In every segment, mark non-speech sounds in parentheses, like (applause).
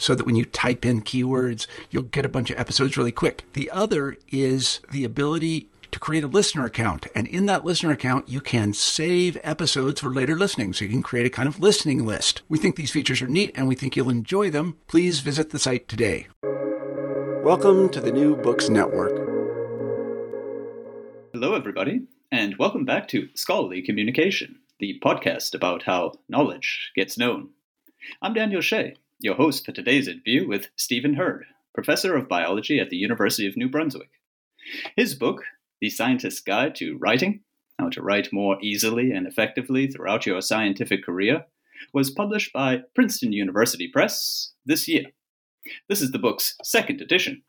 so that when you type in keywords, you'll get a bunch of episodes really quick. The other is the ability to create a listener account. And in that listener account, you can save episodes for later listening. So you can create a kind of listening list. We think these features are neat and we think you'll enjoy them. Please visit the site today. Welcome to the New Books Network. Hello, everybody, and welcome back to Scholarly Communication, the podcast about how knowledge gets known. I'm Daniel Shea, your host for today's interview with Stephen Heard, professor of biology at the University of New Brunswick. His book, The Scientist's Guide to Writing How to Write More Easily and Effectively Throughout Your Scientific Career, was published by Princeton University Press this year. This is the book's second edition.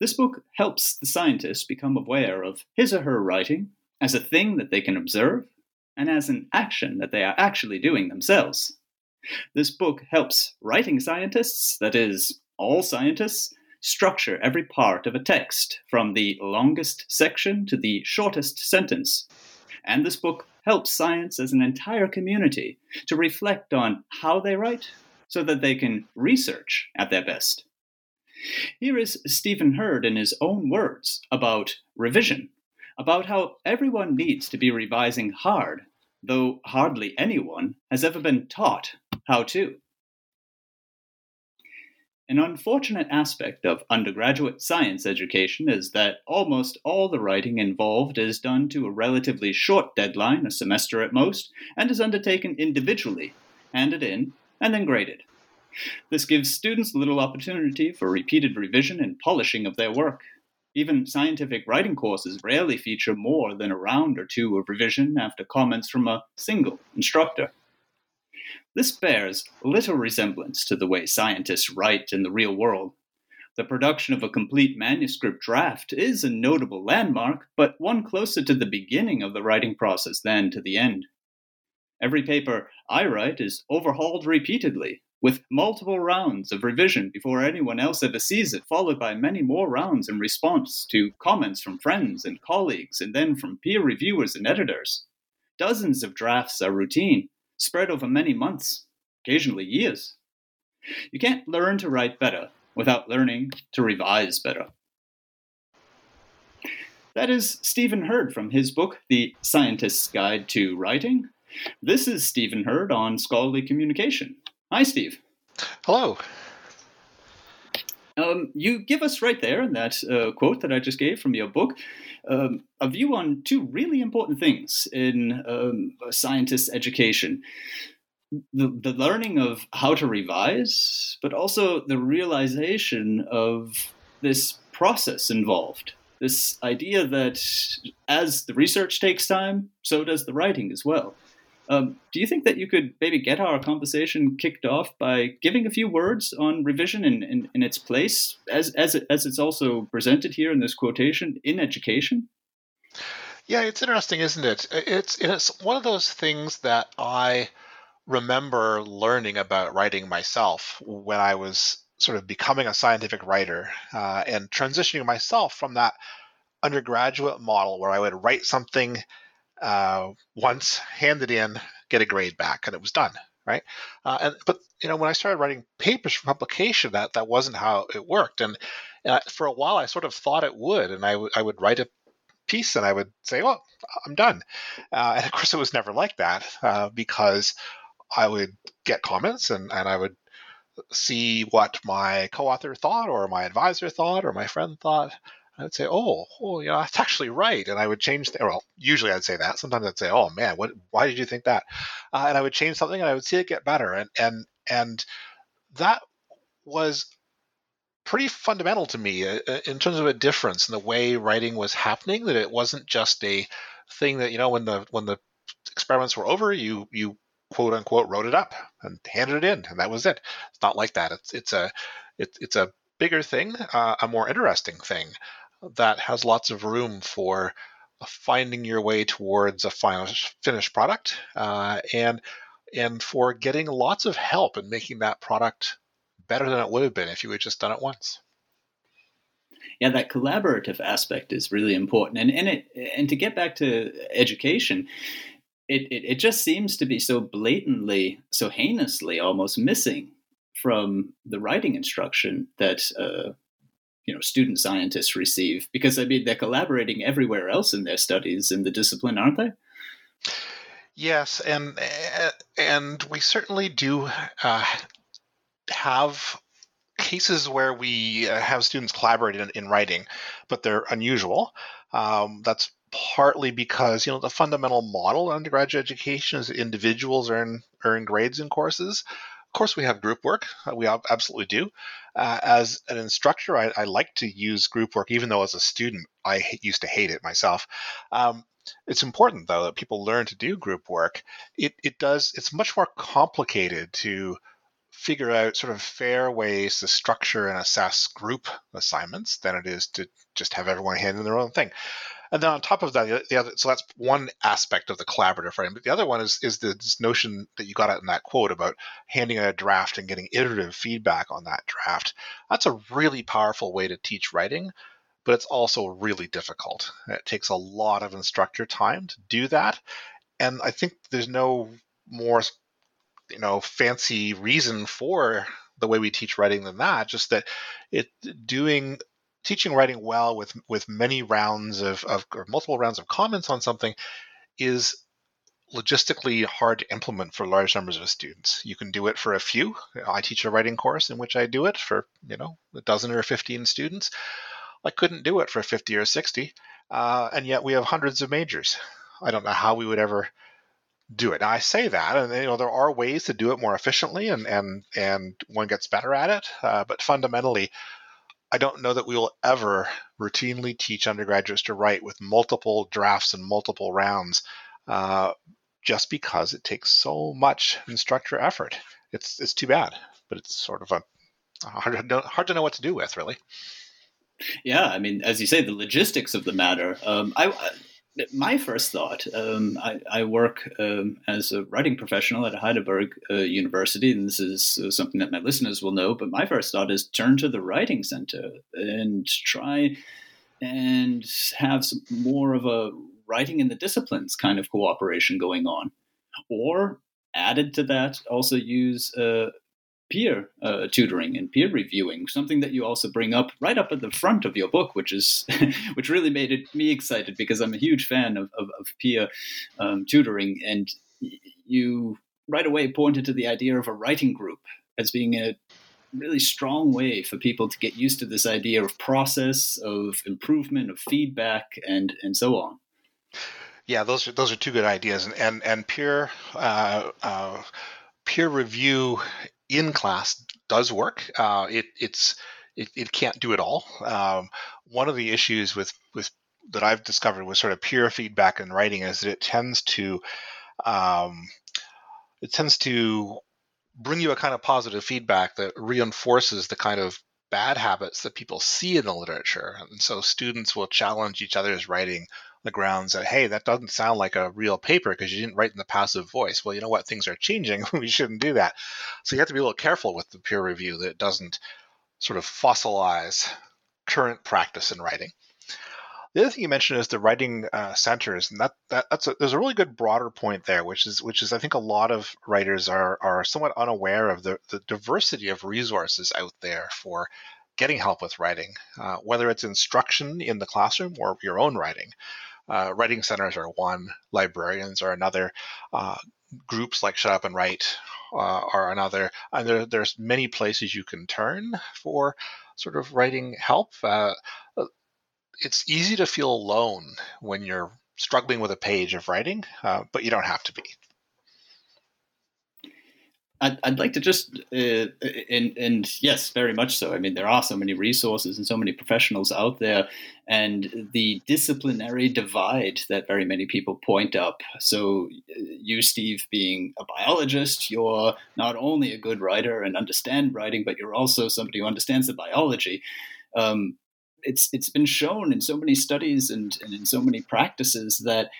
This book helps the scientist become aware of his or her writing as a thing that they can observe and as an action that they are actually doing themselves. This book helps writing scientists, that is, all scientists, structure every part of a text, from the longest section to the shortest sentence. And this book helps science as an entire community to reflect on how they write so that they can research at their best. Here is Stephen Heard in his own words about revision, about how everyone needs to be revising hard, though hardly anyone has ever been taught how to. An unfortunate aspect of undergraduate science education is that almost all the writing involved is done to a relatively short deadline, a semester at most, and is undertaken individually, handed in, and then graded. This gives students little opportunity for repeated revision and polishing of their work. Even scientific writing courses rarely feature more than a round or two of revision after comments from a single instructor. This bears little resemblance to the way scientists write in the real world. The production of a complete manuscript draft is a notable landmark, but one closer to the beginning of the writing process than to the end. Every paper I write is overhauled repeatedly, with multiple rounds of revision before anyone else ever sees it, followed by many more rounds in response to comments from friends and colleagues, and then from peer reviewers and editors. Dozens of drafts are routine, spread over many months, occasionally years. You can't learn to write better without learning to revise better. That is Stephen Heard from his book, The Scientist's Guide to Writing. This is Stephen Heard on scholarly communication. Hi, Steve. Hello. Um, you give us right there in that uh, quote that I just gave from your book um, a view on two really important things in um, a scientist's education the, the learning of how to revise, but also the realization of this process involved. This idea that as the research takes time, so does the writing as well. Um, do you think that you could maybe get our conversation kicked off by giving a few words on revision in, in, in its place, as, as, it, as it's also presented here in this quotation, in education? Yeah, it's interesting, isn't it? It's, it's one of those things that I remember learning about writing myself when I was sort of becoming a scientific writer uh, and transitioning myself from that undergraduate model where I would write something uh, once, hand it in, get a grade back, and it was done. right? Uh, and but you know when I started writing papers for publication, that that wasn't how it worked, and, I, for a while I sort of thought it would, and I, w- I would write a piece and I would say, "Well, I'm done," uh, and of course it was never like that uh, because I would get comments and and I would see what my co-author thought or my advisor thought or my friend thought I would say, "Oh, oh, you know, that's actually right," and I would change. Well, usually I'd say that. Sometimes I'd say, "Oh man, what? Why did you think that?" Uh, and I would change something, and I would see it get better, and and and that was pretty fundamental to me uh, uh, in terms of a difference in the way writing was happening. That it wasn't just a thing that you know when the when the experiments were over, you you quote unquote wrote it up and handed it in, and that was it. It's not like that. It's it's a it, it's a bigger thing, uh, a more interesting thing that has lots of room for finding your way towards a final finished product uh, and and for getting lots of help in making that product better than it would have been if you had just done it once. Yeah that collaborative aspect is really important and and it and to get back to education it, it, it just seems to be so blatantly so heinously almost missing from the writing instruction that uh, you know student scientists receive because I mean they're collaborating everywhere else in their studies in the discipline, aren't they? Yes, and and we certainly do uh, have cases where we uh, have students collaborate in, in writing, but they're unusual. Um, that's partly because you know the fundamental model of undergraduate education is individuals earn earn grades in courses. Of course, we have group work. Uh, we absolutely do. Uh, as an instructor, I, I, like to use group work, even though as a student, I used to hate it myself. Um, it's important, though, that people learn to do group work. It, it does, it's much more complicated to figure out sort of fair ways to structure and assess group assignments than it is to just have everyone hand in their own thing. And then on top of that, the other so that's one aspect of the collaborative frame. But the other one is is this notion that you got out in that quote about handing out a draft and getting iterative feedback on that draft. That's a really powerful way to teach writing, but it's also really difficult. It takes a lot of instructor time to do that, and I think there's no more you know fancy reason for the way we teach writing than that just that it doing teaching writing well with with many rounds of, of or multiple rounds of comments on something is logistically hard to implement for large numbers of students. You can do it for a few. I teach a writing course in which I do it for you know a dozen or fifteen students. I couldn't do it for 50 or 60, uh, and yet we have hundreds of majors. I don't know how we would ever do it. Now, I say that, and you know there are ways to do it more efficiently, and and and one gets better at it. Uh, but fundamentally, I don't know that we will ever routinely teach undergraduates to write with multiple drafts and multiple rounds, uh, just because it takes so much instructor effort. It's it's too bad, but it's sort of a hard hard to know what to do with, really. Yeah, I mean, as you say, the logistics of the matter. Um, I, my first thought um, I, I, work um, as a writing professional at Heidelberg uh, University, and this is uh, something that my listeners will know. But my first thought is turn to the Writing Center and try and have some more of a writing in the disciplines kind of cooperation going on. Or added to that, also use uh, peer uh, tutoring and peer reviewing, something that you also bring up right up at the front of your book, which is (laughs) which really made it, me excited because I'm a huge fan of, of, of peer um, tutoring, and you right away pointed to the idea of a writing group as being a really strong way for people to get used to this idea of process, of improvement, of feedback, and and so on. Yeah, those are those are two good ideas, and and, and peer uh, uh, peer review in class does work. Uh, it it's it, it can't do it all. Um, one of the issues with with that I've discovered with sort of peer feedback in writing is that it tends to um, it tends to bring you a kind of positive feedback that reinforces the kind of bad habits that people see in the literature. And so students will challenge each other's writing the grounds that hey that doesn't sound like a real paper because you didn't write in the passive voice. Well you know what? Things are changing. (laughs) We shouldn't do that. So you have to be a little careful with the peer review that it doesn't sort of fossilize current practice in writing. The other thing you mentioned is the writing uh, centers, and that, that that's a, there's a really good broader point there, which is which is I think a lot of writers are are somewhat unaware of the the diversity of resources out there for getting help with writing, uh, whether it's instruction in the classroom or your own writing. Uh, writing centers are one, librarians are another, uh, groups like Shut Up and Write uh, are another, and there, there's many places you can turn for sort of writing help. Uh, uh, it's easy to feel alone when you're struggling with a page of writing, uh, but you don't have to be. I'd, I'd like to just, uh, and, and yes, very much so. I mean, there are so many resources and so many professionals out there, and the disciplinary divide that very many people point up. So, uh, you, Steve, being a biologist, you're not only a good writer and understand writing, but you're also somebody who understands the biology. Um, it's it's been shown in so many studies and, and in so many practices that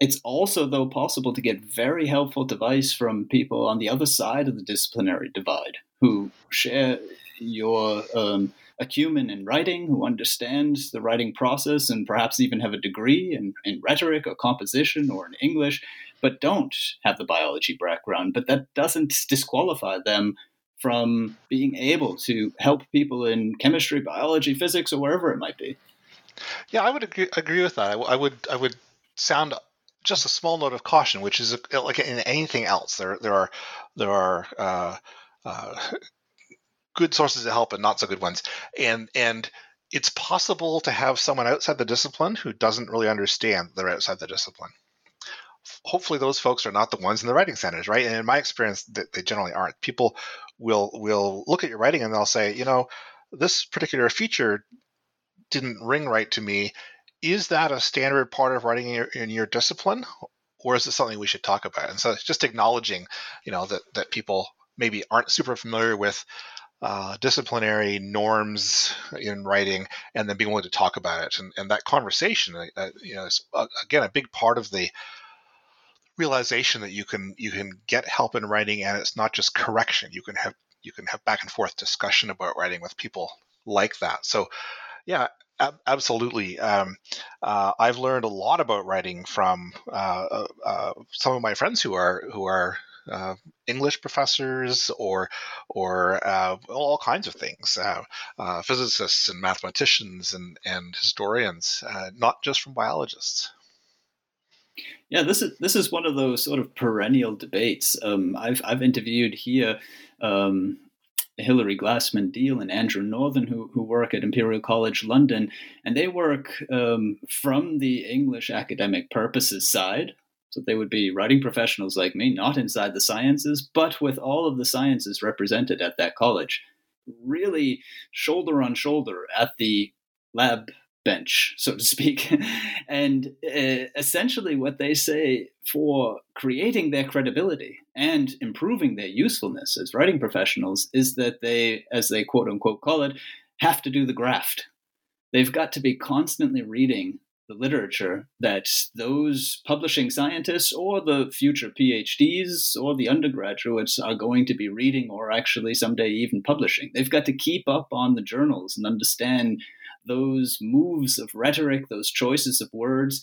it's also, though, possible to get very helpful advice from people on the other side of the disciplinary divide who share your um, acumen in writing, who understand the writing process, and perhaps even have a degree in, in rhetoric or composition or in English, but don't have the biology background. But that doesn't disqualify them from being able to help people in chemistry, biology, physics, or wherever it might be. Yeah, I would agree, agree with that. I, I would I would sound just a small note of caution, which is uh, like in anything else. There there are there are uh, uh, good sources of help and not so good ones, and and it's possible to have someone outside the discipline who doesn't really understand they're outside the discipline. Hopefully, those folks are not the ones in the writing centers, right? And in my experience, they generally aren't. People will will look at your writing and they'll say, you know, this particular feature didn't ring right to me is that a standard part of writing in your, in your discipline or is it something we should talk about? And so it's just acknowledging you know that that people maybe aren't super familiar with uh, disciplinary norms in writing and then being willing to talk about it. And, and that conversation uh, you know is uh, again a big part of the realization that you can you can get help in writing and it's not just correction. You can have you can have back and forth discussion about writing with people like that. So yeah absolutely. Um, uh, I've learned a lot about writing from uh, uh, uh, some of my friends who are who are uh, English professors or or uh, all kinds of things, physicists and mathematicians and and historians, not just from biologists. Yeah, this is this is one of those sort of perennial debates. Um, I've I've interviewed here um, Hilary Glasman-Deal and Andrew Northern, who, who work at Imperial College London, and they work um, from the English academic purposes side. So they would be writing professionals like me, not inside the sciences, but with all of the sciences represented at that college, really shoulder on shoulder at the lab bench, so to speak. (laughs) and uh, essentially, what they say for creating their credibility and improving their usefulness as writing professionals is that they, as they quote unquote call it, have to do the graft. They've got to be constantly reading the literature that those publishing scientists or the future PhDs or the undergraduates are going to be reading or actually someday even publishing. They've got to keep up on the journals and understand those moves of rhetoric, those choices of words.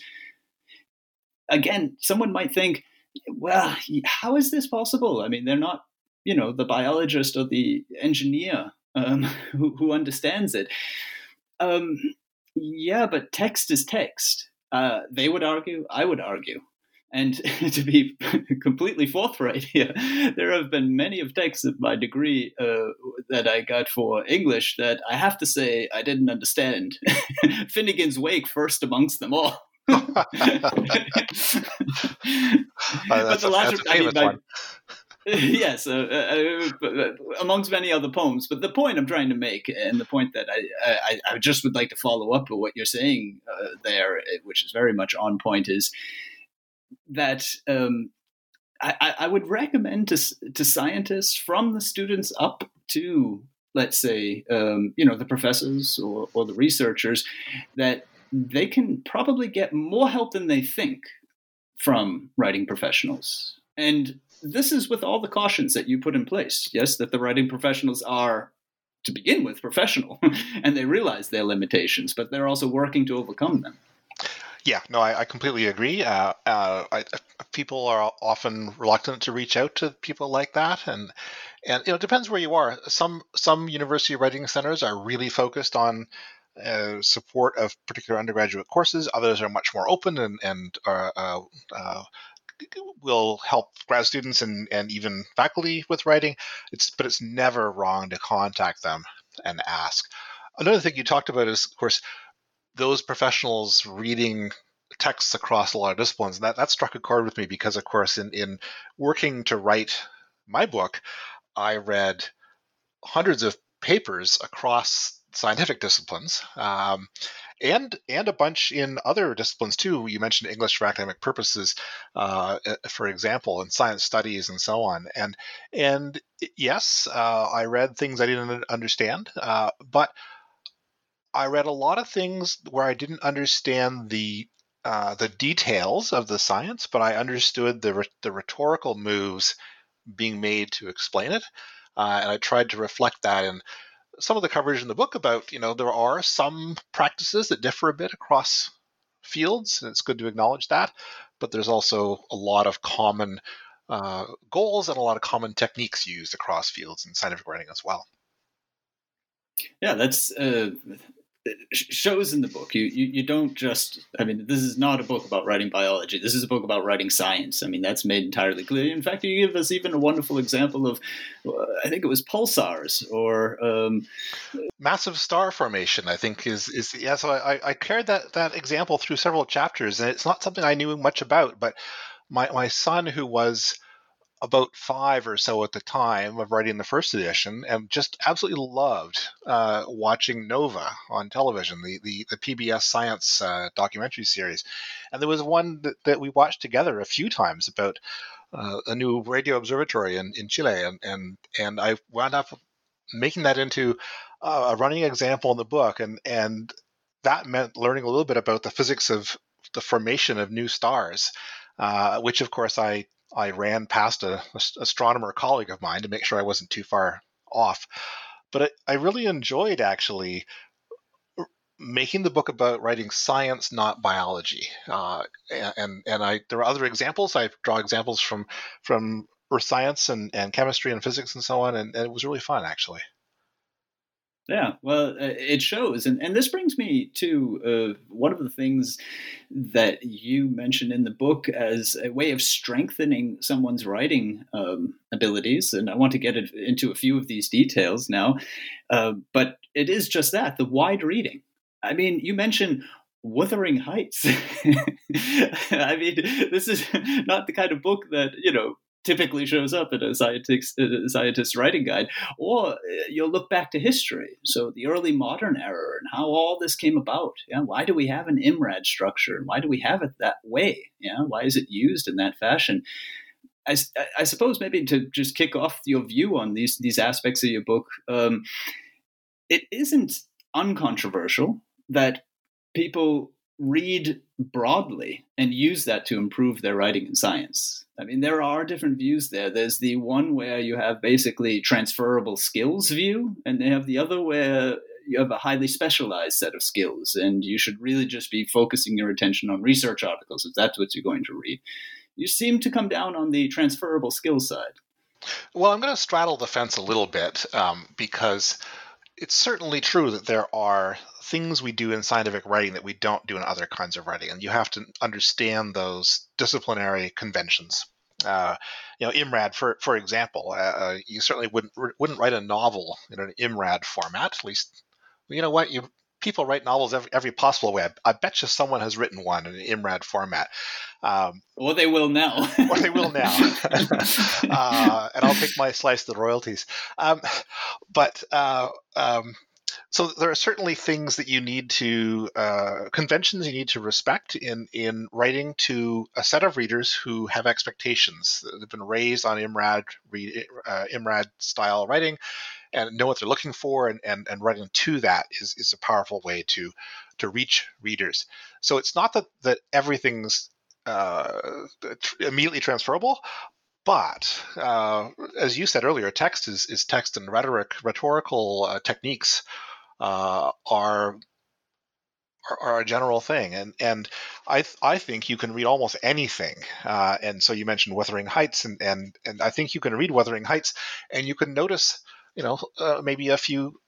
Again, someone might think, well, how is this possible? I mean, they're not, you know, the biologist or the engineer um, (laughs) who, who, understands it. Um, yeah, but text is text. Uh, they would argue, I would argue. And (laughs) to be (laughs) completely forthright here, there have been many of texts of my degree uh, that I got for English that I have to say I didn't understand. Finnegans Wake first amongst them all. (laughs) uh, but the latter, I mean, yes, uh, uh, uh, amongst many other poems. But the point I'm trying to make, and the point that I, I, I just would like to follow up with what you're saying uh, there, which is very much on point, is that um, I, I, would recommend to, to scientists from the students up to let's say um, you know the professors or, or the researchers that they can probably get more help than they think from writing professionals and this is with all the cautions that you put in place yes that the writing professionals are to begin with professional (laughs) and they realize their limitations, but they're also working to overcome them. Yeah, no, I, I completely agree. Uh, uh, I, people are often reluctant to reach out to people like that, and and you know it depends where you are. Some some university writing centers are really focused on uh, support of particular undergraduate courses. Others are much more open and and are, uh, uh, will help grad students and, and even faculty with writing. It's but it's never wrong to contact them and ask. Another thing you talked about is, of course, those professionals reading texts across a lot of disciplines. And that, that struck a chord with me because, of course, in, in working to write my book, I read hundreds of papers across scientific disciplines. Um, and and a bunch in other disciplines too. You mentioned English for academic purposes, uh, for example, and science studies and so on. And and yes, uh, I read things I didn't understand, uh, but I read a lot of things where I didn't understand the uh, the details of the science, but I understood the the rhetorical moves being made to explain it, uh, and I tried to reflect that in some of the coverage in the book about, you know, there are some practices that differ a bit across fields, and it's good to acknowledge that. But there's also a lot of common uh, goals and a lot of common techniques used across fields in scientific writing as well. Yeah, that's uh, shows in the book. You, you you don't just. I mean, this is not a book about writing biology. This is a book about writing science. I mean, that's made entirely clear. In fact, you give us even a wonderful example of, uh, I think it was pulsars or um, massive star formation. I think is is yeah. So I I carried that that example through several chapters, and it's not something I knew much about, but my my son who was about five or so at the time of writing the first edition and just absolutely loved uh, watching Nova on television, the, the, the PBS science uh, documentary series. And there was one that, that, we watched together a few times about uh, a new radio observatory in, in Chile. And, and, and I wound up making that into a running example in the book. And, and that meant learning a little bit about the physics of the formation of new stars. Uh, which of course I I ran past a, a, astronomer colleague of mine to make sure I wasn't too far off. But I, I really enjoyed actually making the book about writing science, not biology. Uh, and and I there are other examples. I draw examples from from earth science and, and chemistry and physics and so on, and, and it was really fun actually. Yeah, well, uh, it shows, and and this brings me to uh, one of the things that you mentioned in the book as a way of strengthening someone's writing um, abilities, and I want to get into a few of these details now. Uh, but it is just that the wide reading. I mean, you mentioned Wuthering Heights. (laughs) I mean, this is (laughs) not the kind of book that you know typically shows up in a scientist, scientist writing guide, or uh, you'll look back to history. So the early modern era and how all this came about. Yeah, why do we have an IMRAD structure? And why do we have it that way? Yeah, why is it used in that fashion? I, I suppose maybe to just kick off your view on these these aspects of your book, um, it isn't uncontroversial that people read broadly and use that to improve their writing in science. I mean, there are different views there. There's the one where you have basically transferable skills view, and they have the other where you have a highly specialized set of skills, and you should really just be focusing your attention on research articles if that's what you're going to read. You seem to come down on the transferable skill side. Well, I'm going to straddle the fence a little bit um, because it's certainly true that there are things we do in scientific writing that we don't do in other kinds of writing, and you have to understand those disciplinary conventions. Uh, you know, IMRAD, for for example, uh, uh you certainly wouldn't wouldn't write a novel in an IMRAD format. At least, you know what, you people write novels every, every possible way. I, I, bet you someone has written one in an IMRAD format. Um, or they will now. or they will now. (laughs) uh, and I'll take my slice of the royalties. Um, but uh, um, so there are certainly things that you need to uh, conventions you need to respect in in writing to a set of readers who have expectations that have been raised on IMRAD read, uh, IMRAD style writing and know what they're looking for and, and, and writing to that is, is a powerful way to to reach readers so it's not that that everything's uh, immediately transferable but uh, as you said earlier, text is, is text and rhetoric, rhetorical uh, techniques uh, are, are, are a general thing, and and I th- I think you can read almost anything. Uh, and so you mentioned Wuthering Heights, and and and I think you can read Wuthering Heights, and you can notice, you know, uh, maybe a few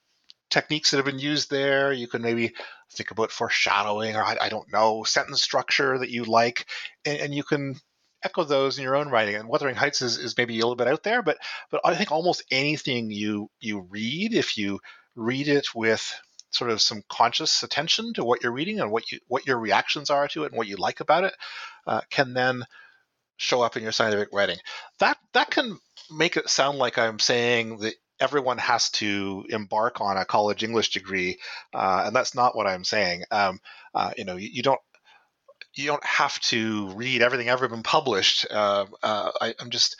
techniques that have been used there. You can maybe think about foreshadowing, or I, I don't know, sentence structure that you like, and, and you can echo those in your own writing. And Wuthering Heights is, is maybe a little bit out there, but but I think almost anything you you read, if you read it with sort of some conscious attention to what you're reading and what you what your reactions are to it and what you like about it, uh, can then show up in your scientific writing. That that can make it sound like I'm saying that everyone has to embark on a college English degree, uh, and that's not what I'm saying. Um, uh, you know, you, you, don't you don't have to read everything ever been published. Uh, uh, I, I'm just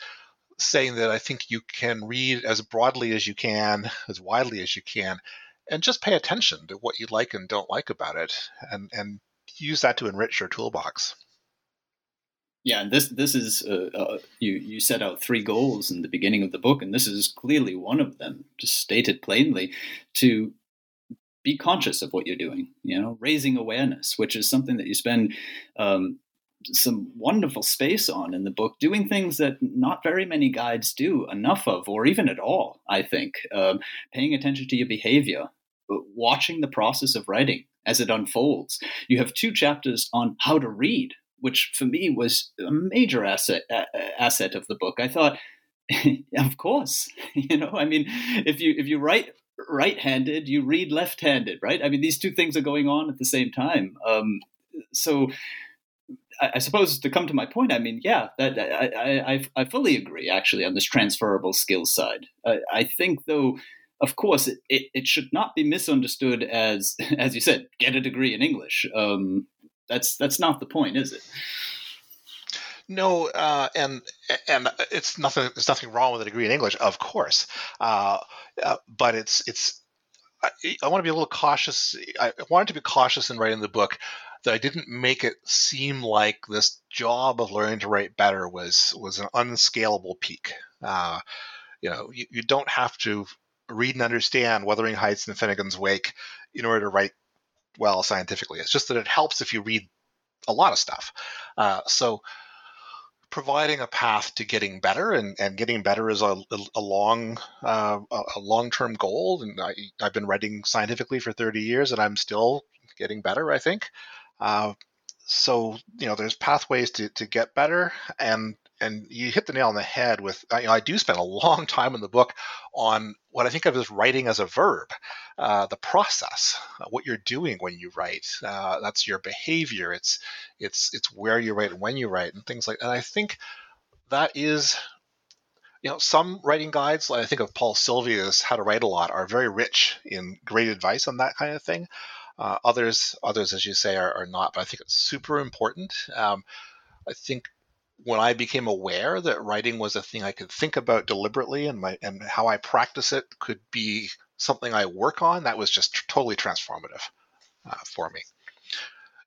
saying that I think you can read as broadly as you can, as widely as you can, and just pay attention to what you like and don't like about it, and and use that to enrich your toolbox. Yeah, and this this is uh, uh, you you set out three goals in the beginning of the book, and this is clearly one of them, just stated plainly, to be conscious of what you're doing, you know, raising awareness, which is something that you spend um, some wonderful space on in the book, doing things that not very many guides do enough of, or even at all, I think. Um, paying attention to your behavior, uh, watching the process of writing as it unfolds. You have two chapters on how to read, which for me was a major asset, uh, asset of the book. I thought, (laughs) of course, (laughs) you know, I mean, if you if you write right-handed, you read left-handed, right? I mean, these two things are going on at the same time. Um, so, I, I, suppose to come to my point, I mean, yeah, that I, I, I fully agree actually on this transferable skills side. I think, though, of course, it, it, it, should not be misunderstood as, (laughs) as you said, get a degree in English. Um, that's that's not the point, is it? No, uh, and and it's nothing. There's nothing wrong with a degree in English, of course. Uh, uh, but it's it's. I, I want to be a little cautious. I wanted to be cautious in writing the book that I didn't make it seem like this job of learning to write better was was an unscalable peak. Uh, you know, you, you don't have to read and understand Wuthering Heights and Finnegans Wake in order to write well scientifically. It's just that it helps if you read a lot of stuff. Uh, so providing a path to getting better, and, and getting better is a, a long uh, a long term goal. And I, I've been writing scientifically for 30 years, and I'm still getting better. I think. Uh, so you know, there's pathways to, to get better, and and you hit the nail on the head with you know, I do spend a long time in the book on what I think of as writing as a verb, uh, the process, uh, what you're doing when you write. Uh, that's your behavior. It's it's it's where you write and when you write and things like. And I think that is. You know, some writing guides, like I think of Paul Silvia's How to Write a Lot, are very rich in great advice on that kind of thing. Uh, others, others, as you say, are, are, not. But I think it's super important. Um, I think when I became aware that writing was a thing I could think about deliberately and my and how I practice it could be something I work on, that was just totally transformative uh, for me.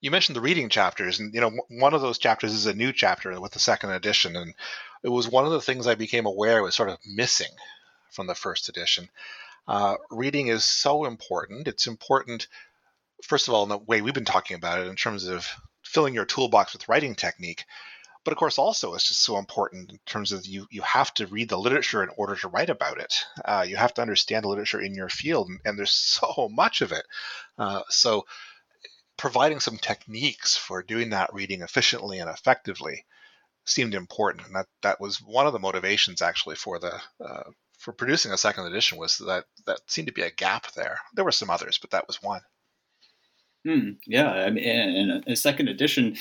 You mentioned the reading chapters, and you know one of those chapters is a new chapter with the second edition, and it was one of the things I became aware was sort of missing from the first edition. Uh, reading is so important. It's important, first of all, in the way we've been talking about it, in terms of filling your toolbox with writing technique but of course also it's just so important in terms of you you have to read the literature in order to write about it. Uh, you have to understand the literature in your field and, and there's (laughs) so much of it. Uh, so providing some techniques for doing that reading efficiently and effectively seemed important and that that was one of the motivations actually for the uh, for producing a second edition was that that seemed to be a gap there. There were some others but that was one Mm, yeah, I mean, and a second edition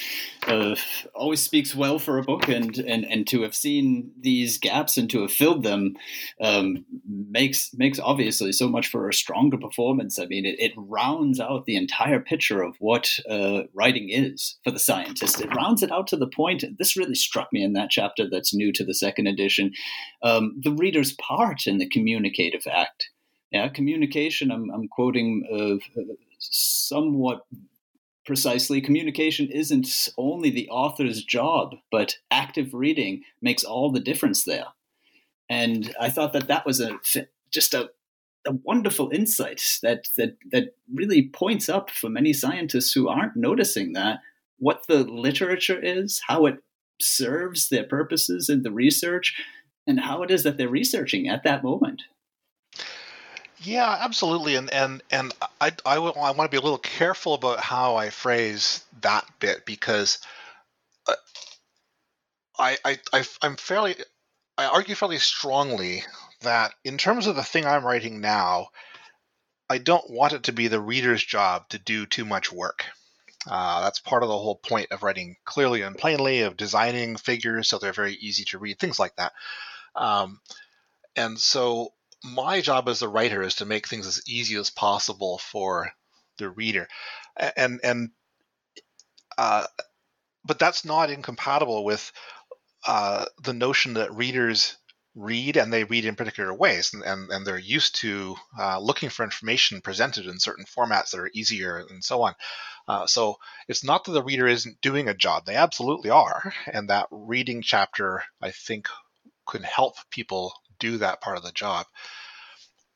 uh, always speaks well for a book, and, and and to have seen these gaps and to have filled them um, makes makes obviously so much for a stronger performance. I mean, it, it rounds out the entire picture of what uh, writing is for the scientist. It rounds it out to the point. This really struck me in that chapter that's new to the second edition. Um, the reader's part in the communicative act. Yeah, communication. I'm, I'm quoting uh, somewhat precisely communication isn't only the author's job, but active reading makes all the difference there. And I thought that that was a just a, a wonderful insight that that that really points up for many scientists who aren't noticing that what the literature is, how it serves their purposes in the research, and how it is that they're researching at that moment. Yeah, absolutely, and and and I I, will, I want to be a little careful about how I phrase that bit because uh, I, I I I'm fairly I argue fairly strongly that in terms of the thing I'm writing now, I don't want it to be the reader's job to do too much work. Uh, that's part of the whole point of writing clearly and plainly, of designing figures so they're very easy to read, things like that. Um, and so my job as a writer is to make things as easy as possible for the reader, and and uh, but that's not incompatible with uh, the notion that readers read and they read in particular ways and, and, and they're used to uh, looking for information presented in certain formats that are easier and so on. Uh, so it's not that the reader isn't doing a job they absolutely are and that reading chapter i think can help people do that part of the job.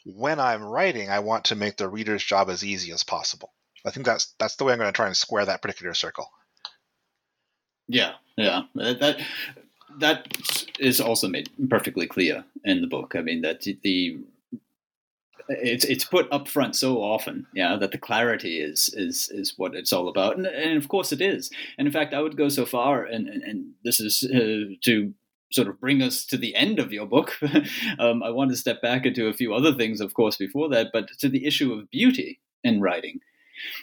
When I'm writing, I want to make the reader's job as easy as possible. I think that's that's the way I'm going to try and square that particular circle. Yeah, yeah, that that is also made perfectly clear in the book. I mean that the it's it's put up front so often, yeah, that the clarity is is is what it's all about, and, and of course it is. And in fact, I would go so far, and and, and this is uh, to sort of bring us to the end of your book, (laughs) um, I want to step back into a few other things, of course, before that, but to the issue of beauty in writing.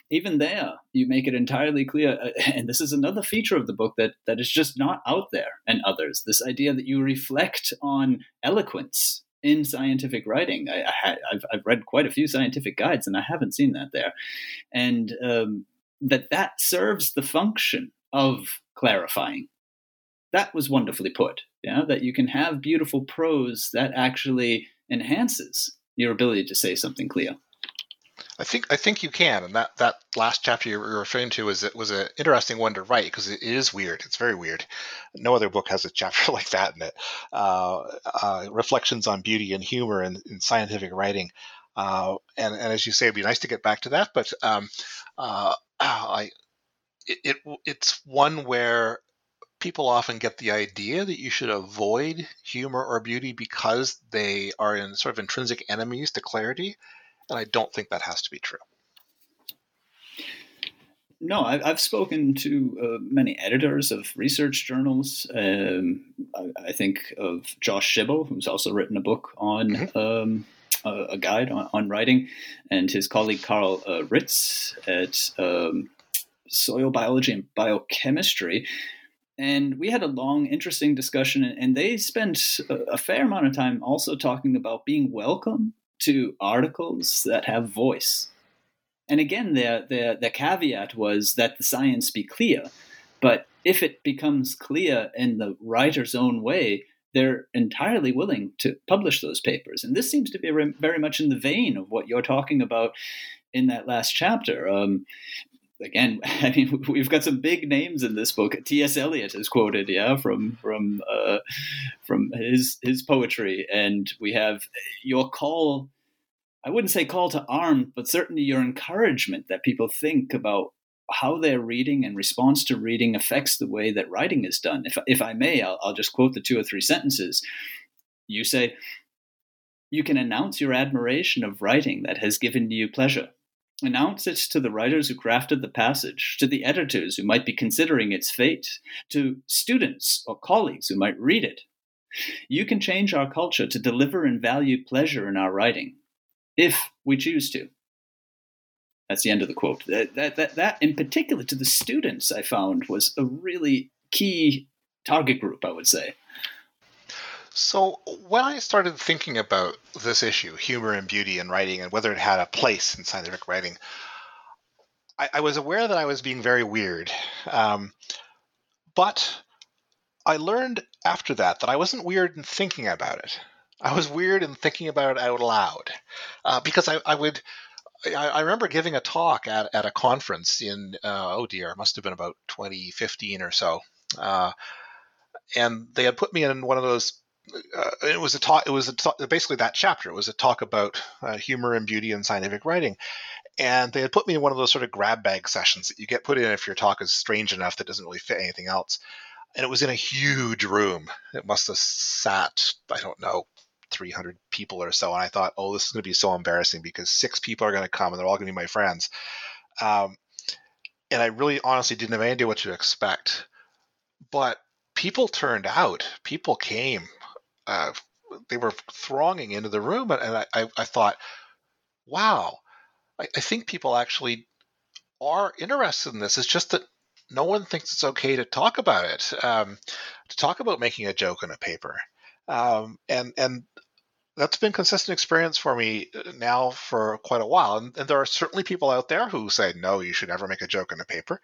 Even there, you make it entirely clear, uh, (laughs) and this is another feature of the book that, that is just not out there and others this idea that you reflect on eloquence in scientific writing. I, have I've read quite a few scientific guides, and I haven't seen that there. And um, that that serves the function of clarifying that was wonderfully put. Yeah, that you can have beautiful prose that actually enhances your ability to say something clear. I think I think you can, and that, that last chapter you're referring to it was an interesting one to write because it is weird. It's very weird. No other book has a chapter (laughs) like that in it. Uh, uh, reflections on beauty and humor in, in scientific writing, uh, and and as you say, it'd be nice to get back to that. But um, uh, (clears throat) I it, it it's one where people often get the idea that you should avoid humor or beauty because they are in sort of intrinsic enemies to clarity, and I don't think that has to be true. No, I've spoken to uh, many editors of research journals. Um, I, I, think of Josh Schimel, who's also written a book on mm-hmm. um, a, a, guide on, on, writing, and his colleague Karl uh, Ritz at um, Soil Biology and Biochemistry and we had a long, interesting discussion. And they spent a fair amount of time also talking about being welcome to articles that have voice. And again, the, the, the caveat was that the science be clear. But if it becomes clear in the writer's own way, they're entirely willing to publish those papers. And this seems to be very much in the vein of what you're talking about in that last chapter. Um, again, (laughs) I mean, we've got some big names in this book. T.S. Eliot is quoted, yeah, from from uh, from his his poetry, and we have your call. I wouldn't say call to arm, but certainly your encouragement that people think about how they're reading and response to reading affects the way that writing is done. If if I may, I'll, I'll just quote the two or three sentences. You say. You can announce your admiration of writing that has given you pleasure Announce it to the writers who crafted the passage, to the editors who might be considering its fate, to students or colleagues who might read it. You can change our culture to deliver and value pleasure in our writing, if we choose to. That's the end of the quote. That, that, that, that, in particular, to the students, I found was a really key target group, I would say. So, when I started thinking about this issue, humor and beauty in writing, and whether it had a place in scientific writing, I, I was aware that I was being very weird. Um, but I learned after that that I wasn't weird in thinking about it. I was weird in thinking about it out loud uh, because I, I would I, I remember giving a talk at, at a conference in uh, oh dear, it must have been about 2015 or so, uh, and they had put me in one of those. Uh, it was a talk. It was a basically that chapter. It was a talk about uh, humor and beauty in scientific writing, and they had put me in one of those sort of grab bag sessions that you get put in if your talk is strange enough that doesn't really fit anything else. And it was in a huge room. It must have sat, I don't know, 300 people or so. And I thought, oh, this is going to be so embarrassing because six people are going to come and they're all going to be my friends. Um, and I really honestly didn't have any idea what to expect. But people turned out, people came. Uh, they were thronging into the room. And I, I, I thought, wow, I, I think people actually are interested in this. It's just that no one thinks it's okay to talk about it, um, to talk about making a joke in a paper. Um, and and that's been consistent experience for me uh, now for quite a while. And, and, there are certainly people out there who say, no, you should never make a joke in a paper.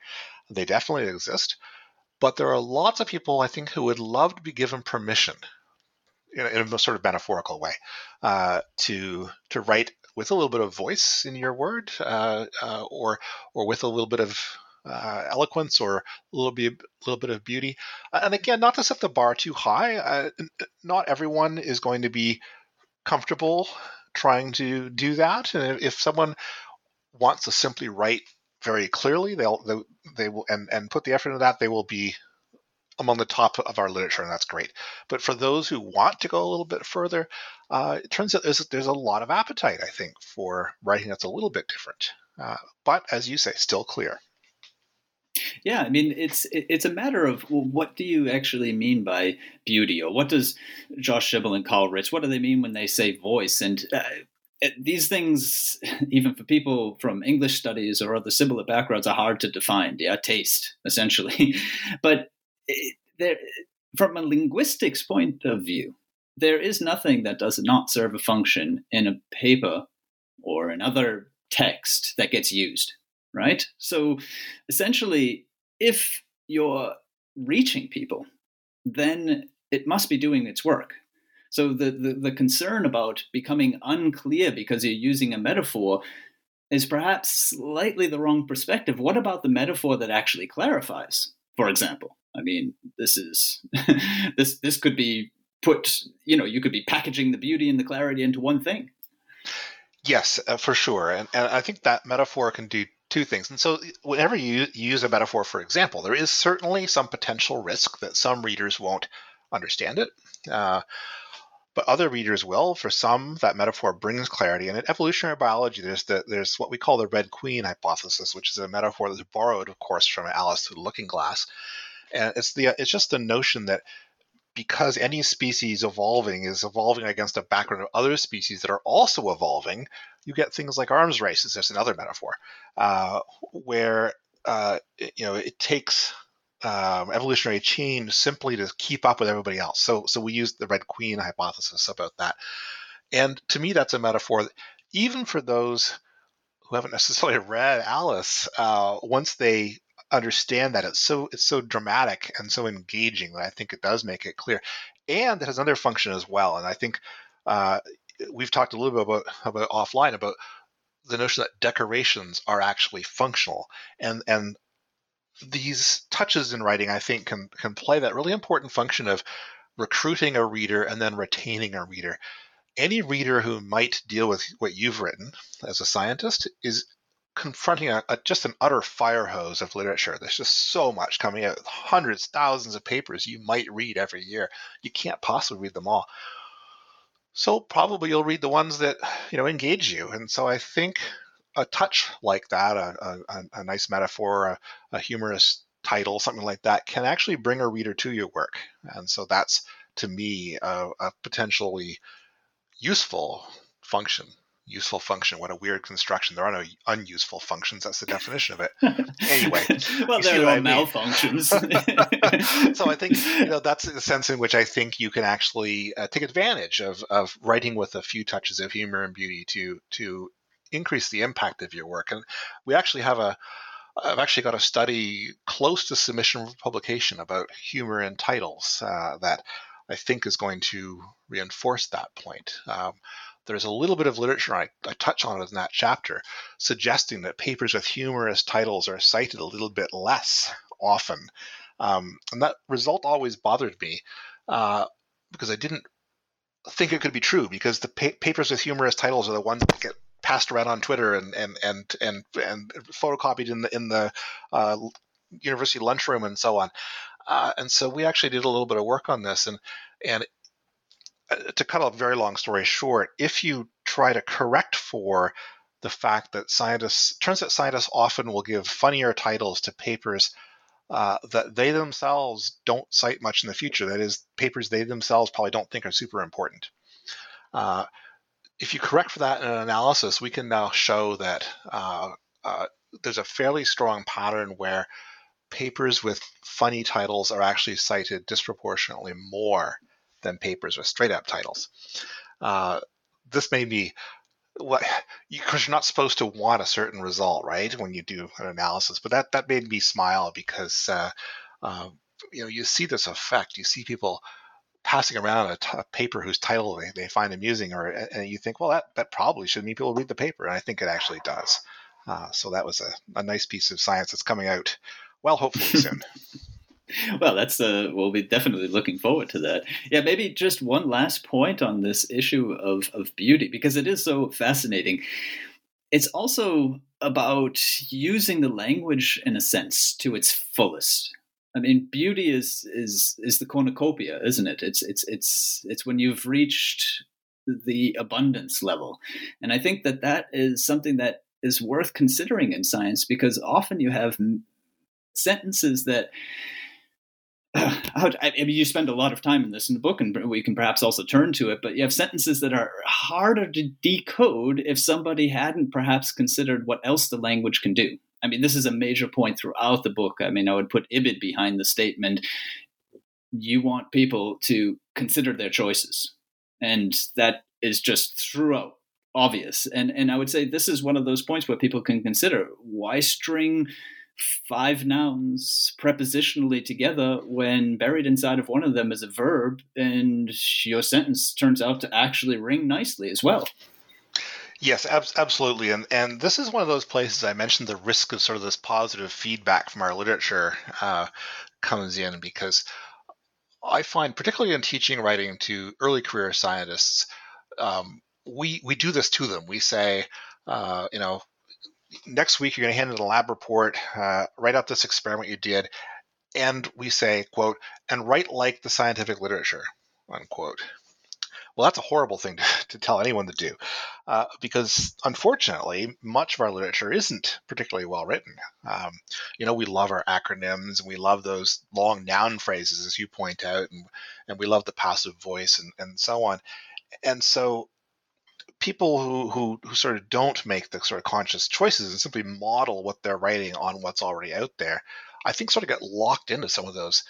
They definitely exist. But there are lots of people, I think, who would love to be given permission in, in a sort of metaphorical way uh, to to write with a little bit of voice in your word uh, uh, or or with a little bit of uh, eloquence or a little bit, a little bit of beauty. And again, not to set the bar too high. Uh, not everyone is going to be comfortable trying to do that. And if someone wants to simply write very clearly, they'll they, they will and and put the effort into that, they will be among the top of our literature, and that's great. But for those who want to go a little bit further, uh, it turns out there's, there's a lot of appetite, I think, for writing that's a little bit different. Uh, but as you say, still clear. Yeah, I mean, it's it's a matter of what do you actually mean by beauty, or what does Josh Schimel and Karl Ritz, what do they mean when they say voice? And uh, these things, (laughs) even for people from English studies or other similar backgrounds, are hard to define. Yeah, taste essentially, (laughs) but there, from a linguistics point of view, there is nothing that does not serve a function in a paper or another text that gets used right? So essentially, if you're reaching people, then it must be doing its work. So the, the, the, concern about becoming unclear because you're using a metaphor is perhaps slightly the wrong perspective. What about the metaphor that actually clarifies, for example? I mean, this is (laughs) this this could be put, you know, you could be packaging the beauty and the clarity into one thing. Yes, uh, for sure. And, and I think that metaphor can do two things. And so, whenever you use a metaphor, for example, there is certainly some potential risk that some readers won't understand it. Uh, but other readers will. For some, that metaphor brings clarity. And in evolutionary biology, there's the, there's what we call the Red Queen hypothesis, which is a metaphor that's borrowed, of course, from Alice through the Looking Glass. And it's the it's just the notion that because any species evolving is evolving against a background of other species that are also evolving, you get things like arms races. There's another metaphor uh, where uh, it, you know it takes um, evolutionary change simply to keep up with everybody else. So so we use the Red Queen hypothesis about that, and to me that's a metaphor even for those who haven't necessarily (laughs) read Alice, uh, once they understand that it's so it's so dramatic and so engaging that I think it does make it clear, and it has another function as well. And I think uh, we've talked a little bit about about offline about the notion that decorations are actually functional, and and these touches in writing I think can can play that really important function of recruiting a reader and then retaining a reader. Any reader who might deal with what you've written as a scientist is confronting a, a, just an utter fire hose of literature. There's just so much coming out, hundreds, thousands of papers you might read every year. You can't possibly read them all. So probably you'll read the ones that you know engage you. And so I think a touch like that, a, a, a nice metaphor, a, a humorous title, something like that, can actually bring a reader to your work. And so that's to me a, a potentially useful function useful function. What a weird construction. There are no unuseful functions. That's the definition of it. (laughs) Anyway, (laughs) well, there are malfunctions. (laughs) so I think you know that's the sense in which I think you can actually uh, take advantage of of writing with a few touches of humor and beauty to to increase the impact of your work. And we actually have a I've actually got a study close to submission for publication about humor in titles uh, that I think is going to reinforce that point. Um, there's a little bit of literature, I, I touch on it in that chapter, suggesting that papers with humorous titles are cited a little bit less often. Um, and that result always bothered me uh, because I didn't think it could be true because the pa- papers with humorous titles are the ones that get passed around on Twitter and and and and, and photocopied in the in the uh, university lunchroom and so on. Uh, and so we actually did a little bit of work on this and and to cut a very long story short, if you try to correct for the fact that scientists turns out scientists often will give funnier titles to papers uh, that they themselves don't cite much in the future. That is, papers they themselves probably don't think are super important. Uh, if you correct for that in an analysis, we can now show that uh, uh there's a fairly strong pattern where papers with funny titles are actually cited disproportionately more than papers with straight up titles. Uh, this made me what because you, are not supposed to want a certain result, right? When you do an analysis, but that that made me smile because uh, uh, you know you see this effect. You see people passing around a, t- a paper whose title they, they find amusing, or and you think, well, that that probably should mean people read the paper, and I think it actually does. Uh, so that was a, a nice piece of science that's coming out well, hopefully soon. (laughs) (laughs) well, that's uh, we'll be definitely looking forward to that. Yeah, maybe just one last point on this issue of of beauty because it is so fascinating. It's also about using the language in a sense to its fullest. I mean, beauty is is is the cornucopia, isn't it? It's it's it's it's when you've reached the abundance level, and I think that that is something that is worth considering in science because often you have sentences that (clears throat) I mean, you spend a lot of time in this in the book, and we can perhaps also turn to it. But you have sentences that are harder to decode if somebody hadn't perhaps considered what else the language can do. I mean, this is a major point throughout the book. I mean, I would put Ibid behind the statement: you want people to consider their choices, and that is just throughout obvious. And and I would say this is one of those points where people can consider why string five nouns prepositionally together when buried inside of one of them is a verb, and your sentence turns out to actually ring nicely as well. Yes, ab- absolutely, and and this is one of those places I mentioned the risk of sort of this positive feedback from our literature uh, comes in because I find, particularly in teaching writing to early career scientists, um, we we do this to them. We say, uh, you know, next week you're going to hand in a lab report, uh, write out this experiment you did, and we say, quote, and write like the scientific literature, unquote. Well, that's a horrible thing to, to tell anyone to do, uh, because unfortunately, much of our literature isn't particularly well written. Um, you know, we love our acronyms and we love those long noun phrases, as you point out, and, and we love the passive voice and, and so on. And so people who, who who sort of don't make the sort of conscious choices and simply model what they're writing on what's already out there, I think sort of get locked into some of those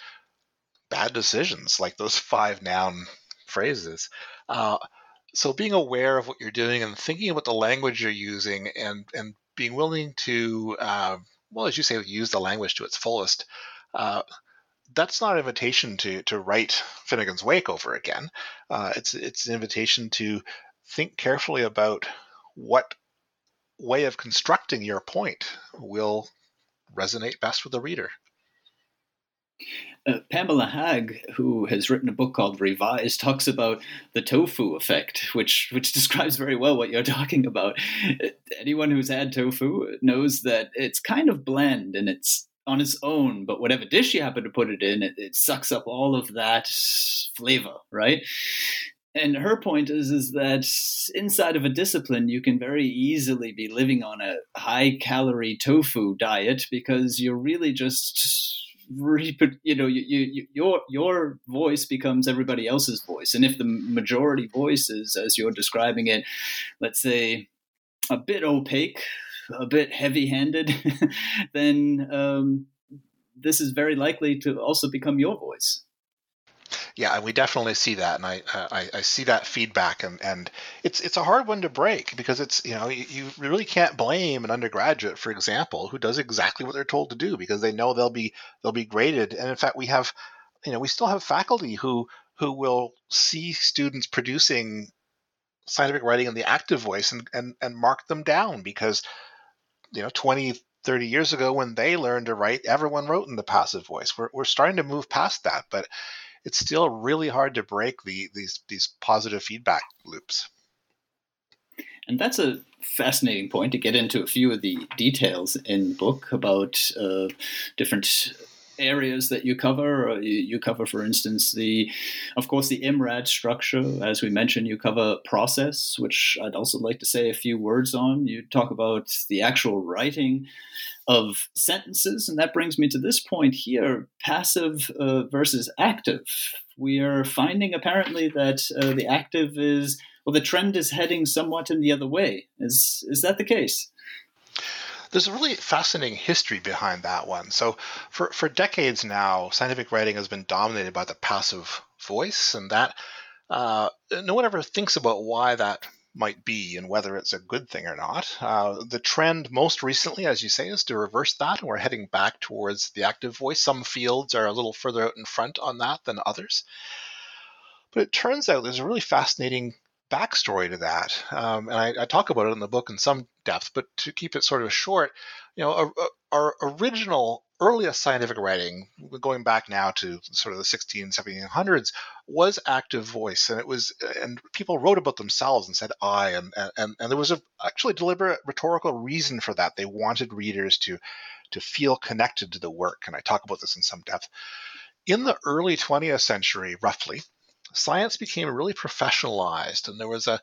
bad decisions, like those (laughs) five noun phrases. Uh, so being aware of what you're doing and thinking about the language you're using and and being willing to uh, well as you say use the language to its fullest uh, that's not an invitation to to write Finnegans Wake over again. Uh, it's it's an invitation to think carefully about what way of constructing your point will resonate best with the reader. Uh, Pamela Haag, who has written a book called Revised, talks about the tofu effect, which which (laughs) describes very well what you're talking about. Anyone who's had tofu knows that it's kind of bland and it's on its own, but whatever dish you happen to put it in, it, it sucks up all of that flavor, right? And her point is is that inside of a discipline you can very easily be living on a high calorie tofu diet because you're really just you know you, you, your your voice becomes everybody else's voice. And if the majority voice is as you're describing it let's say a bit opaque a bit heavy handed (laughs) then um, this is very likely to also become your voice yeah, and we definitely see that, and I, uh, I, I see that feedback, and, and it's it's a hard one to break because it's you know you, you really can't blame an undergraduate, for example, who does exactly what they're told to do because they know they'll be they'll be graded, and in fact we have you know we still have faculty who who will see students producing scientific writing in the active voice and, and, and mark them down because, you know, 20, 30 years ago when they learned to write, everyone wrote in the passive voice. We're, we're starting to move past that, but it's still really hard to break the, these, these positive feedback loops. And that's a fascinating point to get into a few of the details in the book about uh, different areas that you cover. Uh, you, cover, for instance, the, of course, the IMRAD structure. As we mentioned, you cover process, which I'd also like to say a few words on. You talk about the actual writing of sentences, and that brings me to this point here: passive uh, versus active. We are finding apparently that uh, the active is well, the trend is heading somewhat in the other way. Is is that the case? There's a really fascinating history behind that one. So, for, for decades now, scientific writing has been dominated by the passive voice, and that uh, no one ever thinks about why that might be and whether it's a good thing or not. Uh, the trend most recently, as you say, is to reverse that, and we're heading back towards the active voice. Some fields are a little further out in front on that than others. But it turns out there's a really fascinating backstory to that. Um, and I, I, talk about it in the book in some depth, but to keep it sort of short, you know, our, our original earliest scientific writing, going back now to sort of the 16, 1700s, was active voice, and it was, and people wrote about themselves and said I, and and and there was a actually deliberate rhetorical reason for that. They wanted readers to to feel connected to the work, and I talk about this in some depth. In the early 20th century, roughly, science became really professionalized, and there was a,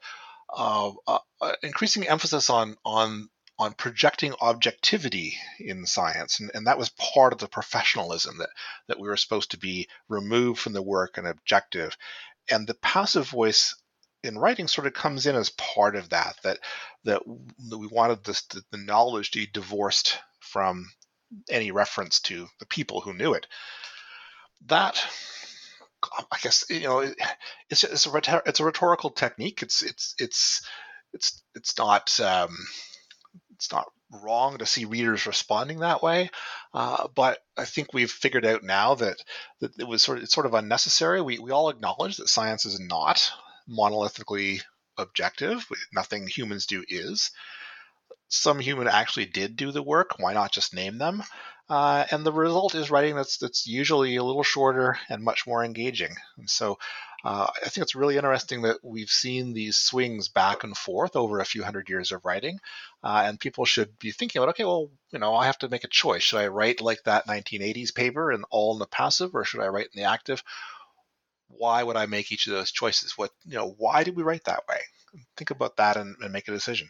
increasing emphasis on on on projecting objectivity in science, and, and that was part of the professionalism that that we were supposed to be removed from the work and objective, and the passive voice in writing sort of comes in as part of that that that we wanted this the knowledge to be divorced from any reference to the people who knew it that I guess you know it's it's a it's a rhetorical technique. It's it's it's it's it's not um, it's not wrong to see readers responding that way, uh, but I think we've figured out now that that it was sort of it's sort of unnecessary. We we all acknowledge that science is not monolithically objective. Nothing humans do is. Some human actually did do the work. Why not just name them? Uh, and the result is writing that's that's usually a little shorter and much more engaging. And so uh, I think it's really interesting that we've seen these swings back and forth over a few hundred years of writing, uh, and people should be thinking about, okay, well, you know, I have to make a choice. Should I write like that 1980s paper and all in the passive, or should I write in the active? Why would I make each of those choices? What you know, why did we write that way? Think about that and, and make a decision.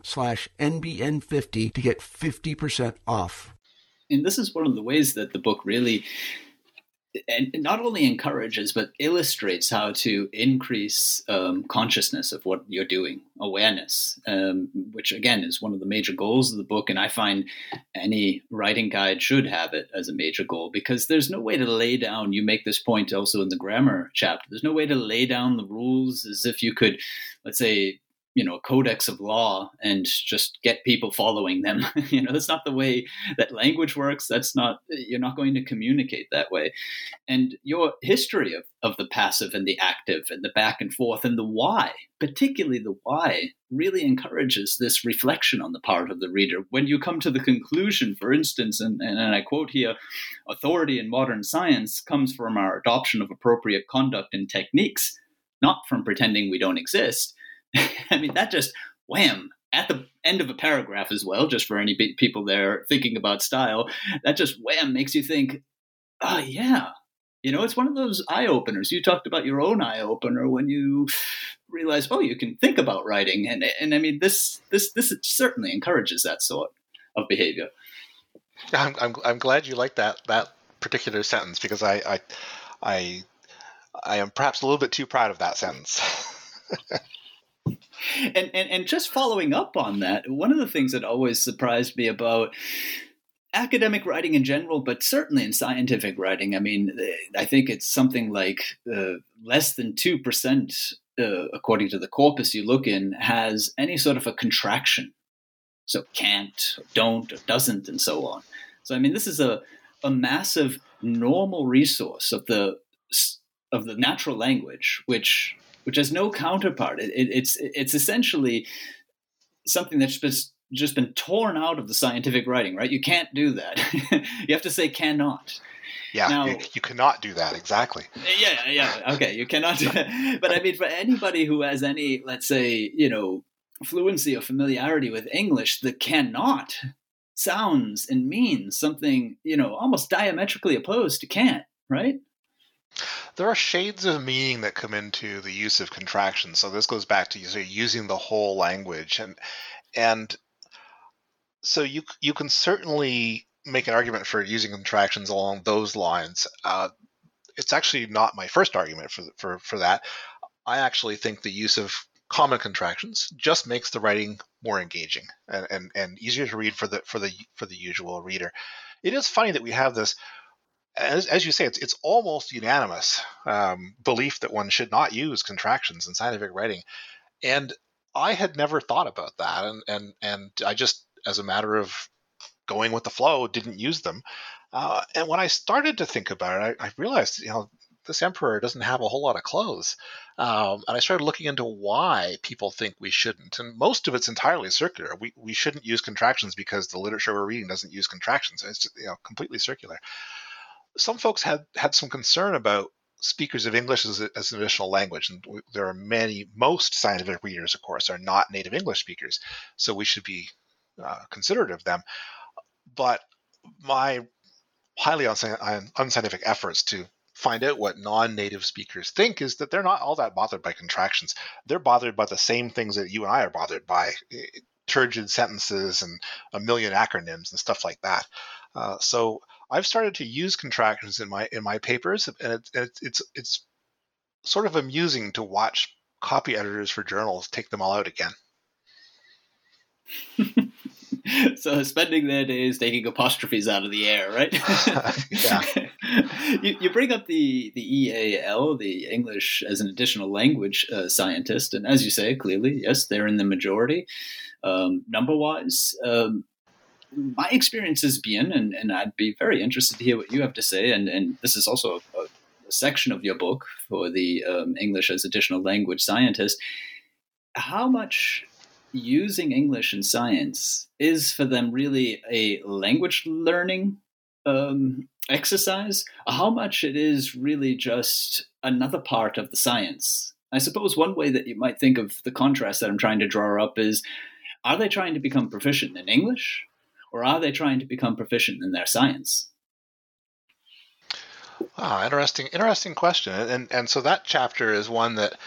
slash NBN50 to get 50% off. And this is one of the ways that the book really and not only encourages but illustrates how to increase um, consciousness of what you're doing awareness um, which again is one of the major goals of the book and i find any writing guide should have it as a major goal because there's no way to lay down you make this point also in the grammar chapter there's no way to lay down the rules as if you could let's say you know a codex of law and just get people following them. (laughs) You know that's not the way that language works. That's not you're not going to communicate that way. And your history of, of the passive and the active and the back and forth and the why particularly the why really encourages this reflection on the part of the reader. When you come to the conclusion for instance and, and, and i quote here authority in modern science comes from our adoption of appropriate conduct and techniques not from pretending we don't exist (laughs) I mean, that just wham at the end of a paragraph as well, just for any people there thinking about style, that just wham makes you think, oh, yeah. You know, it's one of those eye openers. You talked about your own eye opener when you realize, oh, you can think about writing, and and I mean, this this this certainly encourages that sort of behavior. I'm I'm, I'm glad you like that that particular sentence because I I I, I am perhaps a little bit too proud of that sentence. (laughs) (laughs) and, and and just following up on that, one of the things that always surprised me about academic writing in general, but certainly in scientific writing, I mean, I think it's something like uh, less than two percent, uh, according to the corpus you look in, has any sort of a contraction. So can't, don't, doesn't, and so on. So I mean, this is a a massive normal resource of the of the natural language, which which has no counterpart. It, it, it's it's essentially something that's just just been torn out of the scientific writing. Right? You can't do that. (laughs) you have to say cannot. Yeah, now, you, cannot do that exactly. Yeah, yeah, okay, you cannot. Do that. But I mean, for anybody who has any, let's say, you know, fluency or familiarity with English, the cannot sounds and means something, you know, almost diametrically opposed to can't, right? There are shades of meaning that come into the use of contractions. So this goes back to using the whole language, and and so you you can certainly make an argument for using contractions along those lines. Uh, it's actually not my first argument for for for that. I actually think the use of common contractions just makes the writing more engaging and, and, and easier to read for the for the for the usual reader. It is funny that we have this as, as you say, it's it's almost unanimous um, belief that one should not use contractions in scientific writing, and I had never thought about that, and and and I just, as a matter of going with the flow, didn't use them. Uh, and when I started to think about it, I, I realized, you know, this emperor doesn't have a whole lot of clothes. Um, and I started looking into why people think we shouldn't. And most of it's entirely circular. We, we shouldn't use contractions because the literature we're reading doesn't use contractions. It's you know, completely circular. Some folks had, had some concern about speakers of English as, as, an additional language. And there are many, most scientific readers, of course, are not native English speakers. So we should be uh, considerate of them. But my highly unscientific efforts to find out what non-native speakers think is that they're not all that bothered by contractions. They're bothered by the same things that you and I are bothered by, turgid sentences and a million acronyms and stuff like that. Uh, so I've started to use contractions in my in my papers, and it, it, it's it's sort of amusing to watch copy editors for journals take them all out again. (laughs) so spending their days taking apostrophes out of the air, right? (laughs) yeah. (laughs) you, you bring up the the EAL, the English as an additional language uh, scientist, and as you say, clearly, yes, they're in the majority um, number wise. Um, my experience has been, and, and I'd be very interested to hear what you have to say, and, and this is also a, a section of your book for the um, English as additional language scientist. How much using English in science is for them really a language learning um, exercise, how much it is really just another part of the science. I suppose one way that you might think of the contrast that I'm trying to draw up is are they trying to become proficient in English or are they trying to become proficient in their science? Ah, interesting, interesting question. And and so that chapter is one that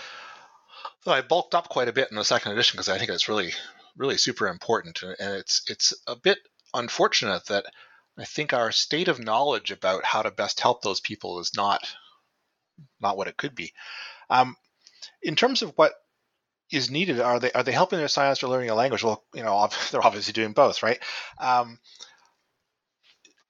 so I bulked up quite a bit in the second edition because I think it's really, really super important, and it's it's a bit unfortunate that I think our state of knowledge about how to best help those people is not not what it could be. Um, in terms of what is needed, are they are they helping their science or learning a language? Well, you know, (laughs) they're obviously doing both, right? Um,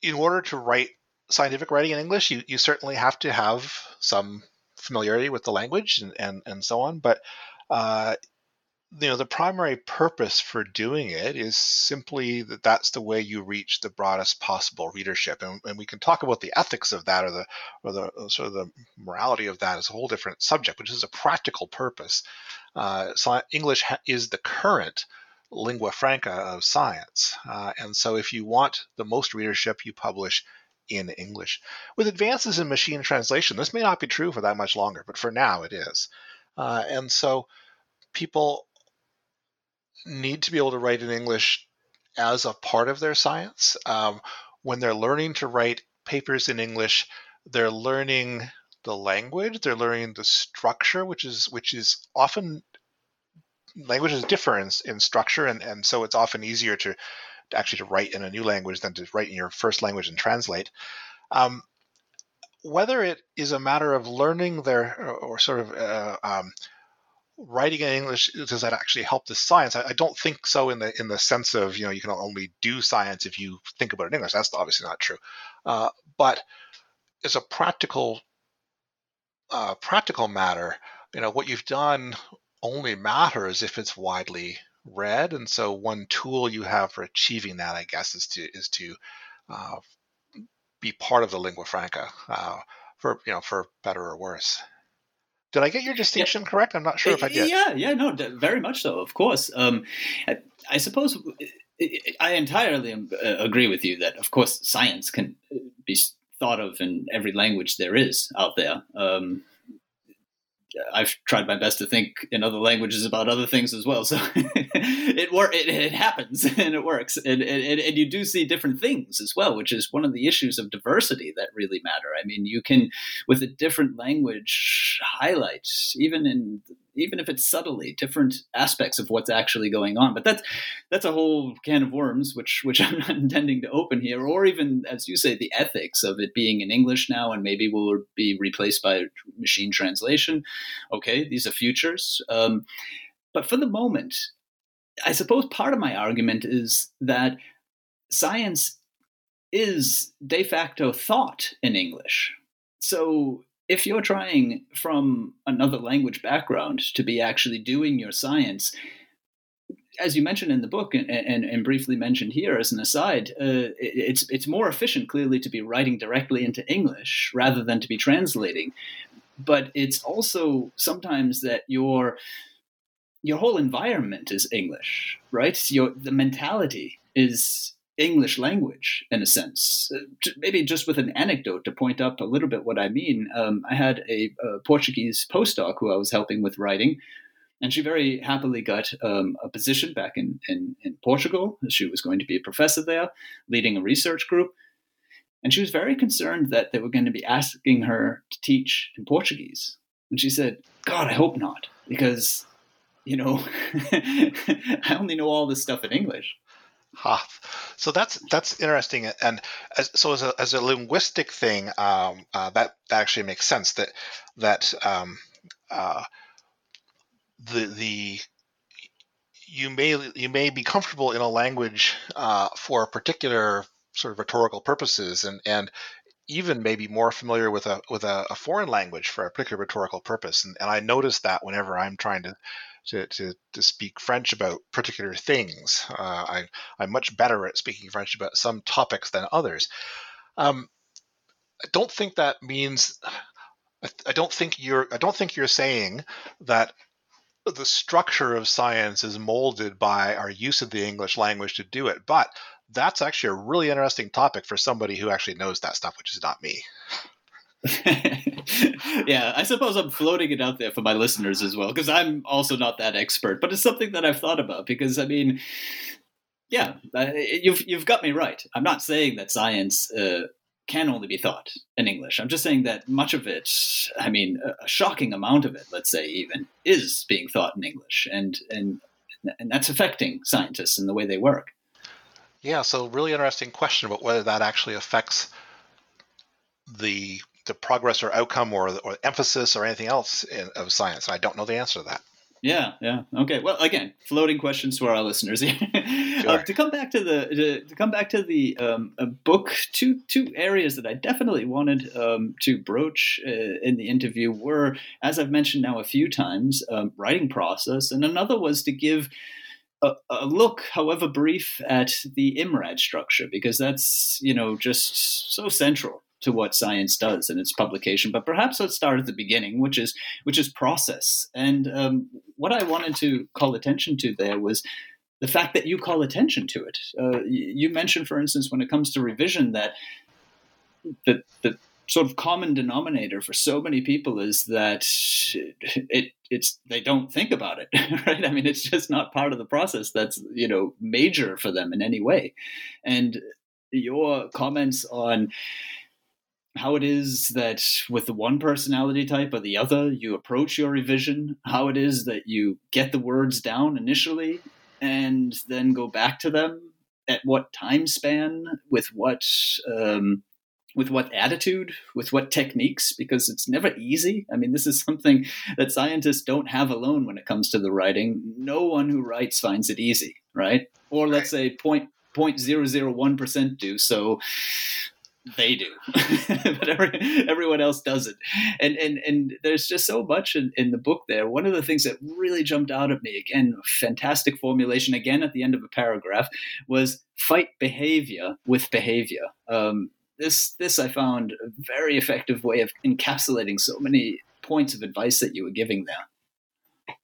in order to write scientific writing in English, you, you certainly have to have some familiarity with the language and, and, and so on. But uh, you know, the primary purpose for doing it is simply that that's the way you reach the broadest possible readership, and, and we can talk about the ethics of that or the or the uh, sort of the morality of that as a whole different subject, which is a practical purpose. Uh, so English is the current lingua franca of science, uh, and so if you want the most readership, you publish in English. With advances in machine translation, this may not be true for that much longer, but for now it is. Uh, and so people need to be able to write in English as a part of their science. Um, when they're learning to write papers in English, they're learning the language, they're learning the structure, which is which is often languages differ in, in structure, and, and so it's often easier to, to actually to write in a new language than to write in your first language and translate. Um, whether it is a matter of learning their or, or sort of uh, um, writing in English does that actually help the science? I, I, don't think so in the in the sense of you know you can only do science if you think about it in English. That's obviously not true. Uh, but as a practical uh, practical matter, you know what you've done only matters if it's widely read, and so one tool you have for achieving that, I guess, is to is to uh, be part of the lingua franca uh, for you know for better or worse. Did I get your distinction yeah. correct? I'm not sure if I did. Yeah, yeah, no, very much so. Of course. Um, I, I, suppose I entirely uh, agree with you that, of course, science can be thought of in every language there is out there. Um, I've tried my best to think in other languages about other things as well. So (laughs) it work it, it, happens (laughs) and it works, and, and and you do see different things as well, which is one of the issues of diversity that really matter. I mean, you can with a different language highlight even in even if it's subtly different aspects of what's actually going on. But that's that's a whole can of worms, which which (laughs) I'm not intending to open here, or even as you say, the ethics of it being in English now and maybe will be replaced by machine translation. Okay, these are futures. Um, but for the moment, I suppose part of my argument is that science is de facto thought in English. So if you're trying from another language background to be actually doing your science, as you mentioned in the book and, and, and briefly mentioned here as an aside, uh, it's it's more efficient clearly to be writing directly into English rather than to be translating. But it's also sometimes that your your whole environment is English, right? Your the mentality is English language in a sense. Uh, maybe just with an anecdote to point up a little bit what I mean. Um, I had a, a, Portuguese postdoc who I was helping with writing, and she very happily got um, a position back in, in, in Portugal. She was going to be a professor there, leading a research group. And she was very concerned that they were going to be asking her to teach in Portuguese. And she said, God, I hope not, because, you know, (laughs) I only know all this stuff in English. Ha. So that's that's interesting, and as, so as a, as a linguistic thing, um, uh, that that actually makes sense. That that um, uh, the the you may you may be comfortable in a language uh, for particular sort of rhetorical purposes, and and even maybe more familiar with a with a, a foreign language for a particular rhetorical purpose. And, and I notice that whenever I'm trying to to, to, to speak French about particular things. Uh, I, I'm much better at speaking French about some topics than others. Um, I don't think that means. I don't think you're. I don't think you're saying that the structure of science is molded by our use of the English language to do it. But that's actually a really interesting topic for somebody who actually knows that stuff, which is not me. (laughs) (laughs) yeah, I suppose I'm floating it out there for my listeners as well because I'm also not that expert, but it's something that I've thought about because I mean, yeah, you've you've got me right. I'm not saying that science uh, can only be thought in English. I'm just saying that much of it, I mean, a shocking amount of it, let's say even, is being thought in English, and and and that's affecting scientists and the way they work. Yeah, so really interesting question about whether that actually affects the the progress or outcome or, or emphasis or anything else in, of science? I don't know the answer to that. Yeah, yeah. Okay. Well, again, floating questions to our listeners (laughs) sure. uh, to come back to the to, to come back to the um, book, two two areas that I definitely wanted um, to broach uh, in the interview were, as I've mentioned now a few times, um, writing process, and another was to give. A, a, look, however brief, at the IMRAD structure because that's you know just so central to what science does in its publication. But perhaps let's start at the beginning, which is which is process. And um, what I wanted to call attention to there was the fact that you call attention to it. Uh, you mentioned, for instance, when it comes to revision, that the, the sort of common denominator for so many people is that it it's they don't think about it (laughs) right i mean it's just not part of the process that's you know major for them in any way and your comments on how it is that with the one personality type or the other you approach your revision how it is that you get the words down initially and then go back to them at what time span with what um, with what attitude, with what techniques, because it's never easy. I mean, this is something that scientists don't have alone when it comes to the writing. No one who writes finds it easy, right? Or let's say point point zero zero one percent do. So they do, (laughs) but every, everyone else doesn't. And and and there's just so much in, in the book there. One of the things that really jumped out at me again, fantastic formulation again at the end of a paragraph was fight behavior with behavior. Um, this this I found a very effective way of encapsulating so many points of advice that you were giving there.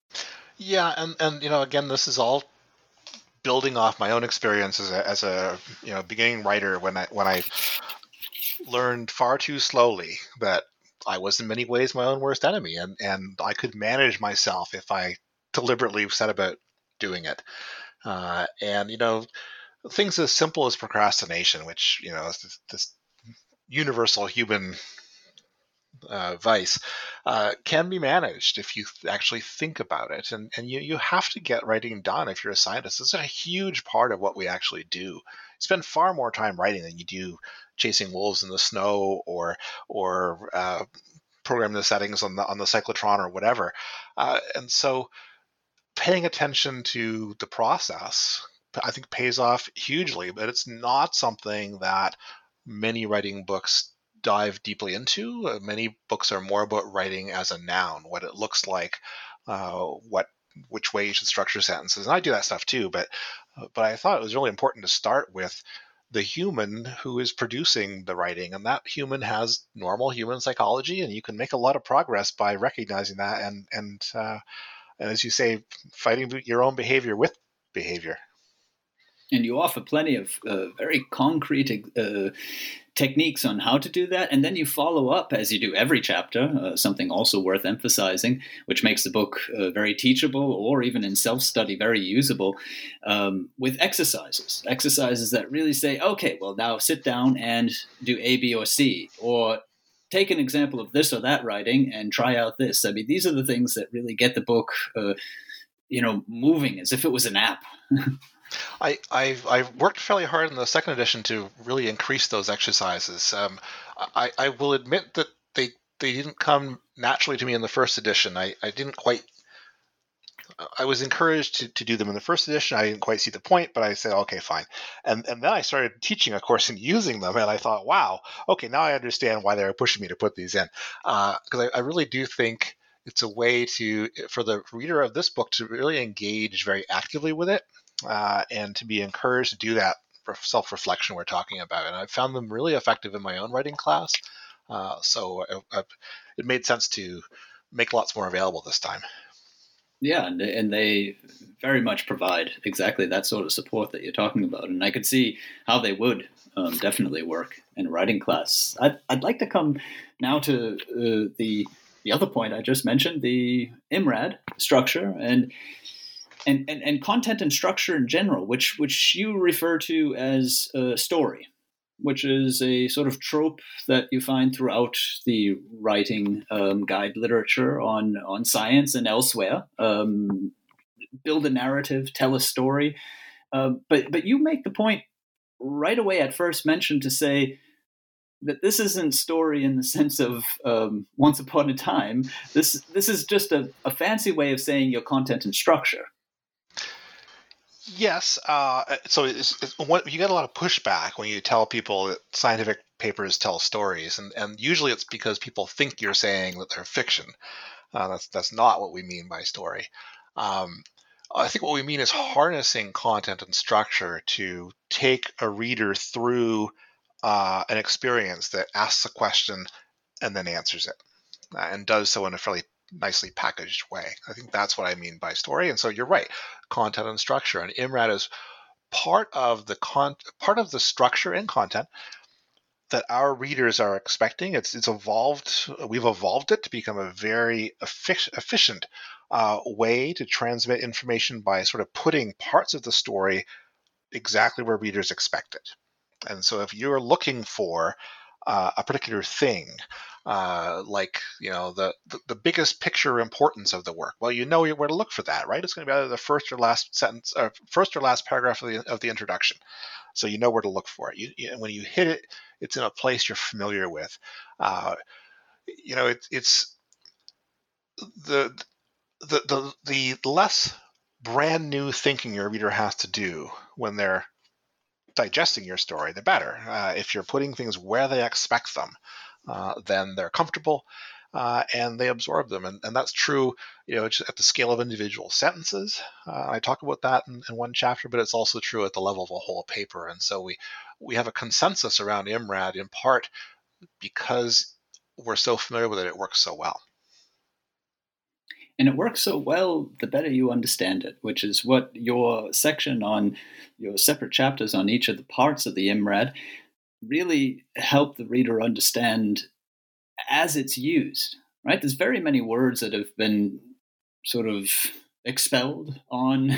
Yeah, and and you know, again, this is all building off my own experience as a, as a you know beginning writer when I when I learned far too slowly that I was in many ways my own worst enemy, and and I could manage myself if I deliberately set about doing it. Uh, and you know, things as simple as procrastination, which you know this, this universal human uh, vice uh, can be managed if you actually think about it. And, and you, you have to get writing done if you're a scientist. This is a huge part of what we actually do. Spend far more time writing than you do chasing wolves in the snow or or uh, programming the settings on the on the cyclotron or whatever. Uh, and so paying attention to the process I think pays off hugely, but it's not something that many writing books dive deeply into. Many books are more about writing as a noun, what it looks like, uh, what which way you should structure sentences. And I do that stuff too, but uh, but I thought it was really important to start with the human who is producing the writing and that human has normal human psychology and you can make a lot of progress by recognizing that and and uh, and as you say fighting your own behavior with behavior and you offer plenty of uh, very concrete uh, techniques on how to do that. And then you follow up as you do every chapter uh, something also worth emphasizing which makes the book uh, very teachable or even in self-study very usable um, with exercises. Exercises that really say okay well now sit down and do a b or c or take an example of this or that writing and try out this. I mean these are the things that really get the book uh, you know moving as if it was an app (laughs) I, I've, I've, worked fairly hard in the second edition to really increase those exercises. Um, I, I will admit that they they didn't come naturally to me in the first edition. I, I didn't quite. I was encouraged to, to do them in the first edition. I didn't quite see the point, but I said, okay, fine. And and then I started teaching a course and using them, and I thought, wow, okay, now I understand why they were pushing me to put these in. Because uh, I, I really do think it's a way to for the reader of this book to really engage very actively with it uh, and to be encouraged to do that self reflection we're talking about. And I found them really effective in my own writing class. Uh, so I, I, it made sense to make lots more available this time. Yeah, and, and they very much provide exactly that sort of support that you're talking about. And I could see how they would um, definitely work in a writing class. I'd, I'd like to come now to uh, the the other point I just mentioned, the IMRAD structure. And and, and, and content and structure in general, which which you refer to as a story, which is a sort of trope that you find throughout the writing um, guide literature on on science and elsewhere. Um, build a narrative, tell a story, uh, but but you make the point right away at first mention to say that this isn't story in the sense of um, once upon a time. This this is just a, a fancy way of saying your content and structure. Yes. Uh, so it's, it's, what, you get a lot of pushback when you tell people that scientific papers tell stories, and, and usually it's because people think you're saying that they're fiction. Uh, that's that's not what we mean by story. Um, I think what we mean is harnessing content and structure to take a reader through uh, an experience that asks a question and then answers it, uh, and does so in a fairly nicely packaged way. I think that's what I mean by story. And so you're right, content and structure. And IMRAD is part of the con part of the structure and content. that our readers are expecting. It's it's evolved. We've evolved it to become a very efficient uh, way to transmit information by sort of putting parts of the story exactly where readers expect it. And so, if you're looking for uh, a particular thing, uh, like you know the, the, the biggest picture importance of the work. Well, you know where to look for that, right? It's going to be either the first or last sentence, or first or last paragraph of the of the introduction, so you know where to look for it. You, you when you hit it, it's in a place you're familiar with. Uh, you know, it, it's the the the the less brand new thinking your reader has to do when they're digesting your story, the better. Uh, if you're putting things where they expect them, uh, then they're comfortable uh, and they absorb them. And, and that's true, you know, at the scale of individual sentences. Uh, I talk about that in, in, one chapter, but it's also true at the level of a whole paper. And so we we have a consensus around IMRAD in part because we're so familiar with it, it works so well. And it works so well the better you understand it, which is what your section on your separate chapters on each of the parts of the IMRAD really help the reader understand as it's used, right? There's very many words that have been sort of expelled on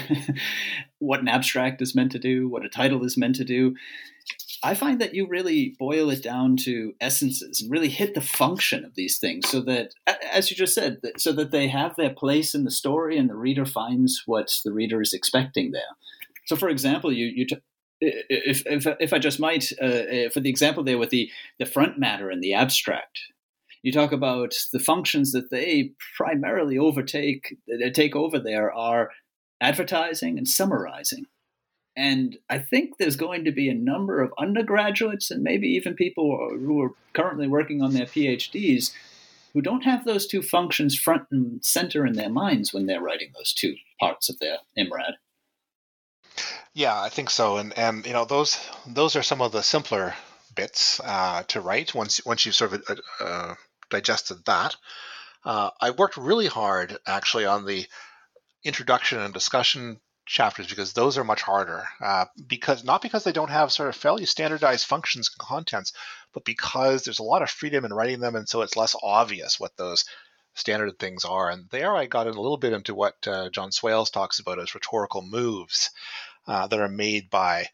(laughs) what an abstract is meant to do, what a title is meant to do. I find that you really boil it down to essences and really hit the function of these things so that, as you just said, so that they have their place in the story and the reader finds what the reader is expecting there. So, for example, you, you t- if, if, if I just might, uh, uh, for the example there with the, the front matter and the abstract, you talk about the functions that they primarily overtake, that take over there are advertising and summarizing. And I think there's going to be a number of undergraduates and maybe even people who are currently working on their PhDs who don't have those two functions front and center in their minds when they're writing those two parts of their IMRAD. Yeah, I think so, and and you know those those are some of the simpler bits uh, to write once once you've sort of uh, uh, digested that. Uh, I worked really hard actually on the introduction and discussion chapters because those are much harder. Uh, because not because they don't have sort of fairly standardized functions and contents, but because there's a lot of freedom in writing them, and so it's less obvious what those standard things are. And there I got in a little bit into what uh, John Swales talks about as rhetorical moves uh, that are made by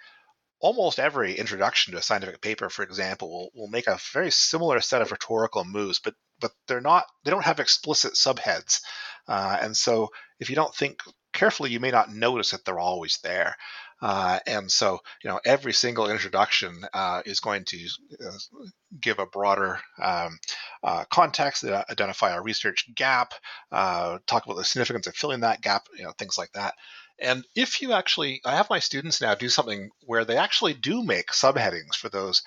almost every introduction to a scientific paper, for example, will, will make a very similar set of rhetorical moves, but but they're not they don't have explicit subheads, uh, and so if you don't think carefully, you may not notice that they're always there. Uh, and so, you know, every single introduction uh, is going to uh, give a broader um, uh, context, uh, identify a research gap, talk about the significance of filling that gap, you know, things like that. And if you actually, I have my students now do something where they actually do make subheadings for those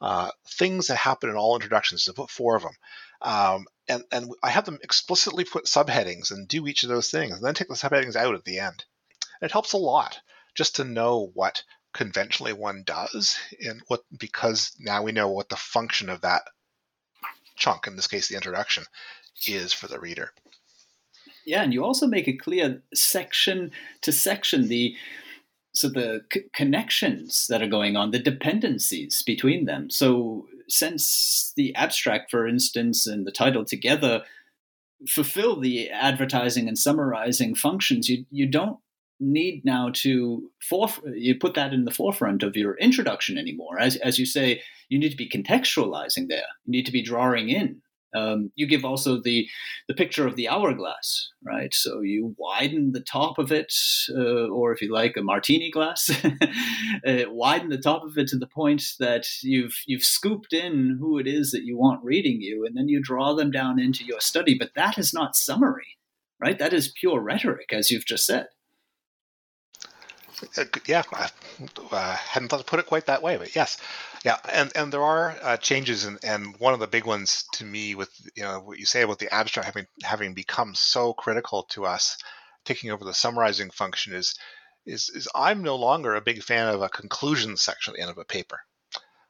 uh, things that happen in all introductions. To put four of them, um, and and I have them explicitly put subheadings and do each of those things, and then take the subheadings out at the end. It helps a lot just to know what conventionally one does, and what because now we know what the function of that chunk, in this case the introduction, is for the reader. Yeah, and you also make it clear section to section the so the c- connections that are going on, the dependencies between them. So since the abstract, for instance, and the title together fulfill the advertising and summarizing functions, you you don't need now to foref- you put that in the forefront of your introduction anymore. As as you say, you need to be contextualizing there. You need to be drawing in um, you give also the the picture of the hourglass, right? So you widen the top of it, uh, or if you like, a martini glass, (laughs) uh, widen the top of it to the point that you've you've scooped in who it is that you want reading you, and then you draw them down into your study. But that is not summary, right? That is pure rhetoric, as you've just said. Uh, yeah, I uh, hadn't thought to put it quite that way, but yes, yeah, and and there are uh, changes, and and one of the big ones to me with you know what you say about the abstract having having become so critical to us, taking over the summarizing function is is is I'm no longer a big fan of a conclusion section at the end of a paper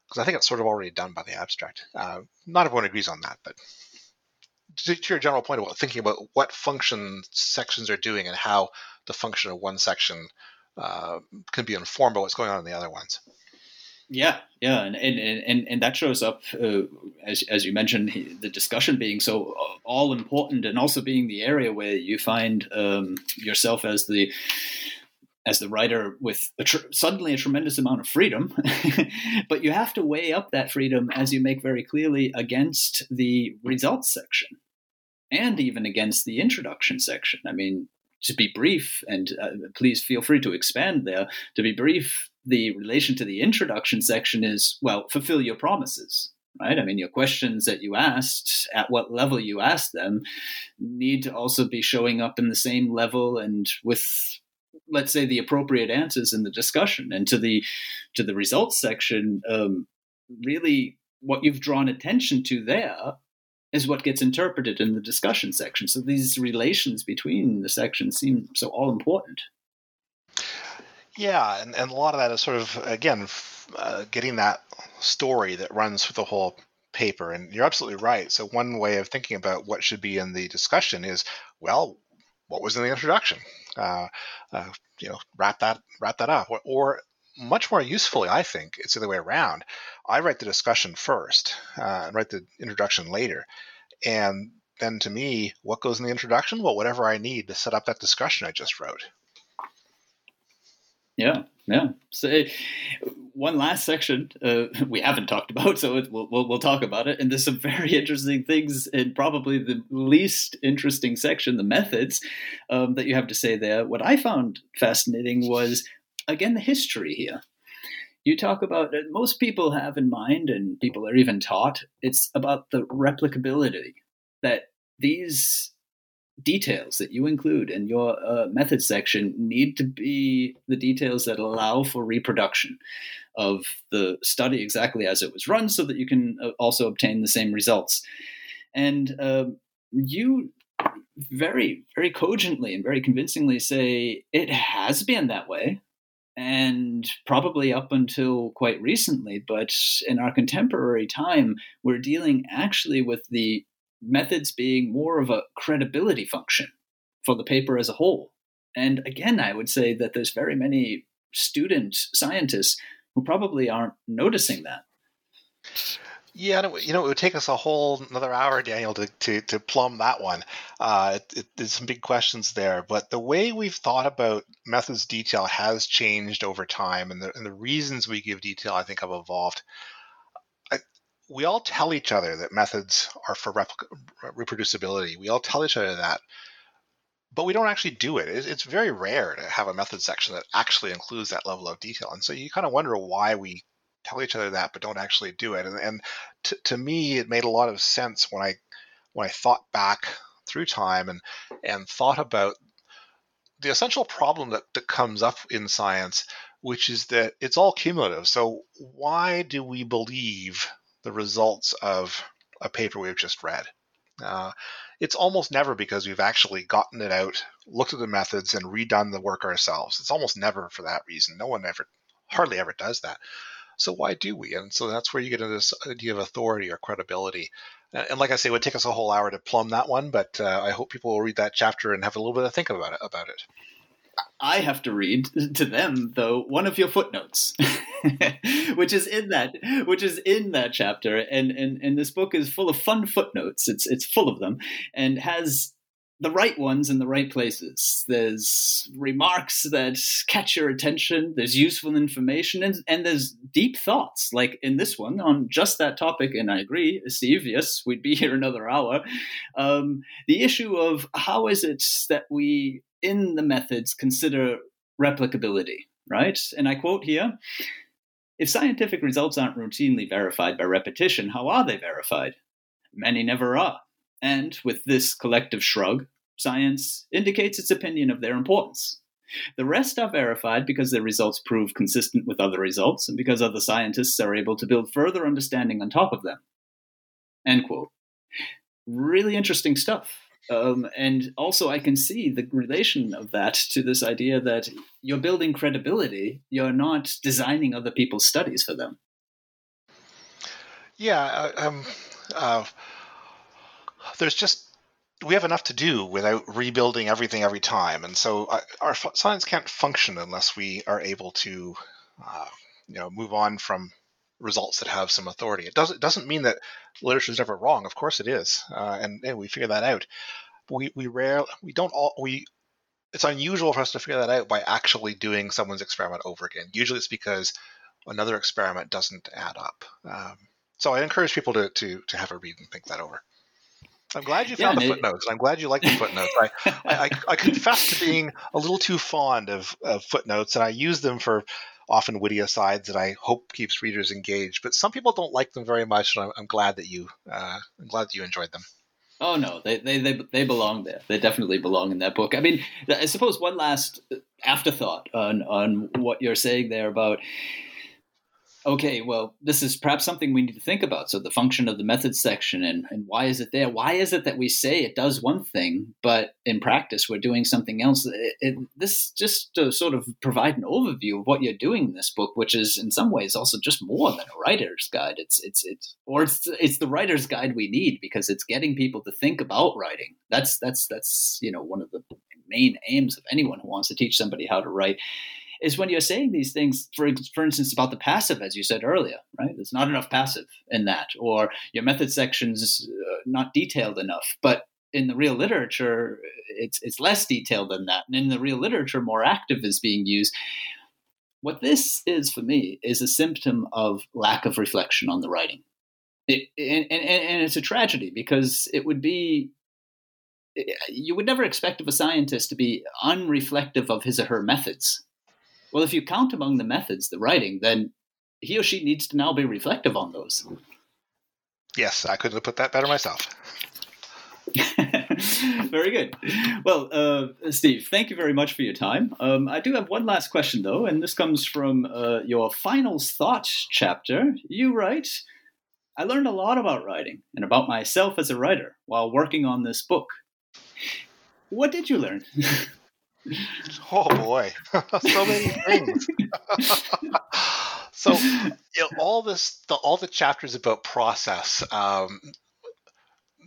because I think it's sort of already done by the abstract. Uh, not everyone agrees on that, but to, to your general point about thinking about what function sections are doing and how the function of one section uh, can be informed by what's going on in the other ones. Yeah, yeah, and and and, and that shows up uh, as as you mentioned the discussion being so all important, and also being the area where you find um, yourself as the as the writer with a tr- suddenly a tremendous amount of freedom, (laughs) but you have to weigh up that freedom as you make very clearly against the results section, and even against the introduction section. I mean, to be brief, and uh, please feel free to expand there. To be brief, the relation to the introduction section is well, fulfill your promises, right? I mean, your questions that you asked, at what level you asked them, need to also be showing up in the same level and with let's say the appropriate answers in the discussion and to the to the results section um, really what you've drawn attention to there is what gets interpreted in the discussion section so these relations between the sections seem so all important yeah, and, and a lot of that is sort of again uh, getting that story that runs through the whole paper. And you're absolutely right. So one way of thinking about what should be in the discussion is, well, what was in the introduction? Uh, uh, you know, wrap that wrap that up. Or, or, much more usefully, I think it's the other way around. I write the discussion first uh, and write the introduction later. And then to me, what goes in the introduction? Well, whatever I need to set up that discussion I just wrote. Yeah, yeah. So one last section uh, (laughs) we haven't talked about, so it, we'll, we'll, we'll talk about it. And there's some (laughs) very interesting things in probably the least interesting section, the methods um, that you have to say there. What I found fascinating was again the history here. You talk about uh, most people have in mind, and people are even taught. It's about the replicability that these details that you include in your uh, method section need to be the details that allow for reproduction of the study exactly as it was run so that you can uh, also obtain the same results. And uh, you very, very cogently and very convincingly say it has been that way. And probably up until quite recently, but in our contemporary time, we're dealing actually with the methods being more of a credibility function for the paper as a whole. And again, I would say that there's very many student scientists who probably aren't noticing that. Yeah, you know, it would take us a whole another hour, Daniel, to, to, to plumb that one. Uh, it, there's some big questions there, but the way we've thought about methods detail has changed over time, and the, and the reasons we give detail, I think, have evolved we all tell each other that methods are for reproducibility. We all tell each other that, but we don't actually do it. It's very rare to have a method section that actually includes that level of detail. And so you kind of wonder why we tell each other that, but don't actually do it. And, and to, to me, it made a lot of sense when I when I thought back through time and and thought about the essential problem that, that comes up in science, which is that it's all cumulative. So why do we believe the results of a paper we've just read. Uh, it's almost never because we've actually gotten it out, looked at the methods, and redone the work ourselves. It's almost never for that reason. No one ever, hardly ever does that. So why do we? And so that's where you get into this idea of authority or credibility. And like I say, it would take us a whole hour to plumb that one, but uh, I hope people will read that chapter and have a little bit of think about it. About it. I have to read (laughs) to them though one of your footnotes, (laughs) which is in that which is in that chapter, and, and and this book is full of fun footnotes. It's it's full of them, and has the right ones in the right places. There's remarks that catch your attention. There's useful information, and and there's deep thoughts, like in this one on just that topic. And I agree, Steve. Yes, we'd be (laughs) here another hour. Um, the issue of how is it that we in the methods consider replicability, right? And I quote here If scientific results aren't routinely verified by repetition, how are they verified? Many never are. And with this collective shrug, science indicates its opinion of their importance. The rest are verified because their results prove consistent with other results and because other scientists are able to build further understanding on top of them. End quote. Really interesting stuff. Um, and also, I can see the relation of that to this idea that you're building credibility, you're not designing other people's studies for them. Yeah, um, uh, there's just we have enough to do without rebuilding everything every time, and so uh, our science can't function unless we are able to uh, you know move on from results that have some authority. It doesn't doesn't mean that literature is ever wrong. Of course it is, uh, and, and we figure that out. We we rare we don't all we. It's unusual for us to figure that out by actually doing someone's experiment over again. Usually, it's because another experiment doesn't add up. Um, so I encourage people to, to to have a read and think that over. I'm glad you found yeah, the footnotes. I'm glad you like the footnotes. I, I, I, confess to being a little too fond of, of footnotes, and I use them for often witty asides that I hope keeps readers engaged. But some people don't like them very much, and I'm, I'm glad that you uh, I'm glad that you enjoyed them. Oh no, they, they they they belong there. They definitely belong in that book. I mean, I suppose one last afterthought on on what you're saying there about okay, well, this is perhaps something we need to think about. So the function of the methods section and, and why is it there? Why is it that we say it does one thing, but in practice we're doing something else? It, it, this just to sort of provide an overview of what you're doing in this book, which is in some ways also just more than a writer's guide. It's it's it's or it's it's the writer's guide we need because it's getting people to think about writing. That's that's that's you know one of the main aims of anyone who wants to teach somebody how to write is when you're saying these things, for, for instance, about the passive, as you said earlier, right? There's not enough passive in that, or your method section's uh, not detailed enough. But in the real literature, it's, it's less detailed than that. And in the real literature, more active is being used. What this is for me is a symptom of lack of reflection on the writing. It, and, and, and it's a tragedy because it would be you would never expect of a scientist to be unreflective of his or her methods well, if you count among the methods the writing, then he or she needs to now be reflective on those. Yes, I couldn't have put that better myself. (laughs) very good. Well, uh, Steve, thank you very much for your time. Um, I do have one last question, though, and this comes from uh, your finals thoughts chapter. You write, I learned a lot about writing and about myself as a writer while working on this book. What did you learn? (laughs) Oh boy, (laughs) so many things. (laughs) so you know, all this, the, all the chapters about process. Um,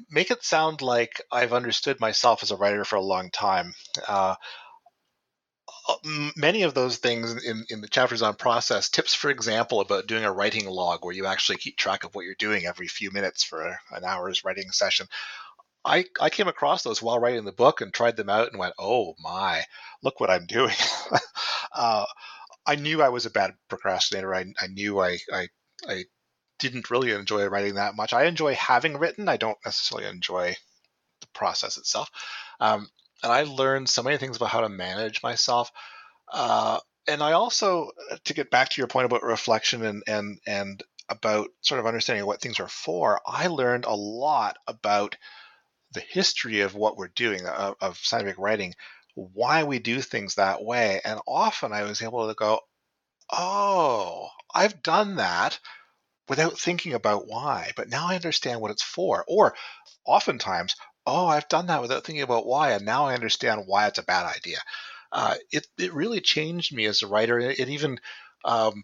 make it sound like I've understood myself as a writer for a long time. Uh, uh many of those things in, in the chapters on process tips for example about doing a writing log where you actually keep track of what you're doing every few minutes for an hour's writing session I, I came across those while writing the book and tried them out and went, oh my, look what I'm doing. (laughs) uh, I knew I was a bad procrastinator. I, I knew I, I, I didn't really enjoy writing that much. I enjoy having written. I don't necessarily enjoy the process itself. Um, and I learned so many things about how to manage myself. Uh, and I also, to get back to your point about reflection and and and about sort of understanding what things are for, I learned a lot about the history of what we're doing of, of scientific writing, why we do things that way. And often I was able to go, oh, I've done that without thinking about why, but now I understand what it's for. Or oftentimes, oh, I've done that without thinking about why, and now I understand why it's a bad idea. Uh, it, it really changed me as a writer. It, it even um,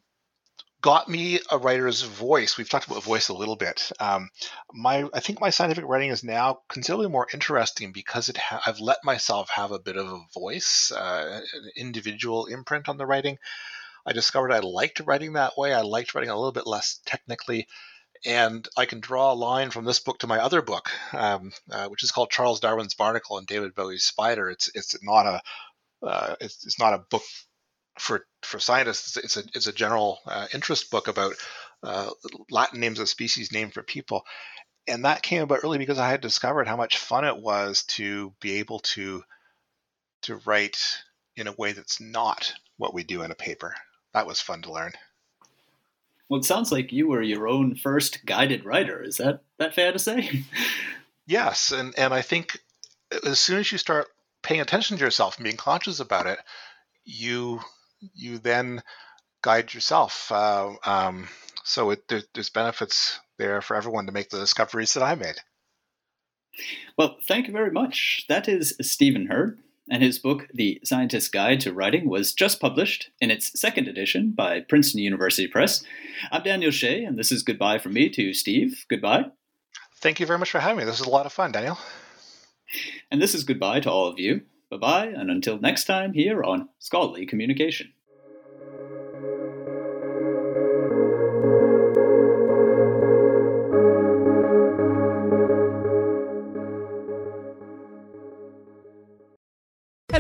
got me a writer's voice. We've talked about voice a little bit. Um, my, I think my scientific writing is now considerably more interesting because it ha- I've let myself have a bit of a voice, uh, an individual imprint on the writing. I discovered I liked writing that way. I liked writing a little bit less technically. And I can draw a line from this book to my other book, um, uh, which is called Charles Darwin's Barnacle and David Bowie's Spider. It's it's not a uh, it's, it's not a book for for scientists, it's a it's a general uh, interest book about uh, Latin names of species named for people, and that came about really because I had discovered how much fun it was to be able to to write in a way that's not what we do in a paper. That was fun to learn. Well, it sounds like you were your own first guided writer. Is that that fair to say? (laughs) yes, and and I think as soon as you start paying attention to yourself and being conscious about it, you you then guide yourself. Uh, um, so it, there, there's benefits there for everyone to make the discoveries that I made. Well, thank you very much. That is Stephen Heard, and his book, The Scientist's Guide to Writing, was just published in its second edition by Princeton University Press. I'm Daniel Shea, and this is goodbye from me to Steve. Goodbye. Thank you very much for having me. This was a lot of fun, Daniel. And this is goodbye to all of you. Bye bye, and until next time here on Scholarly Communication.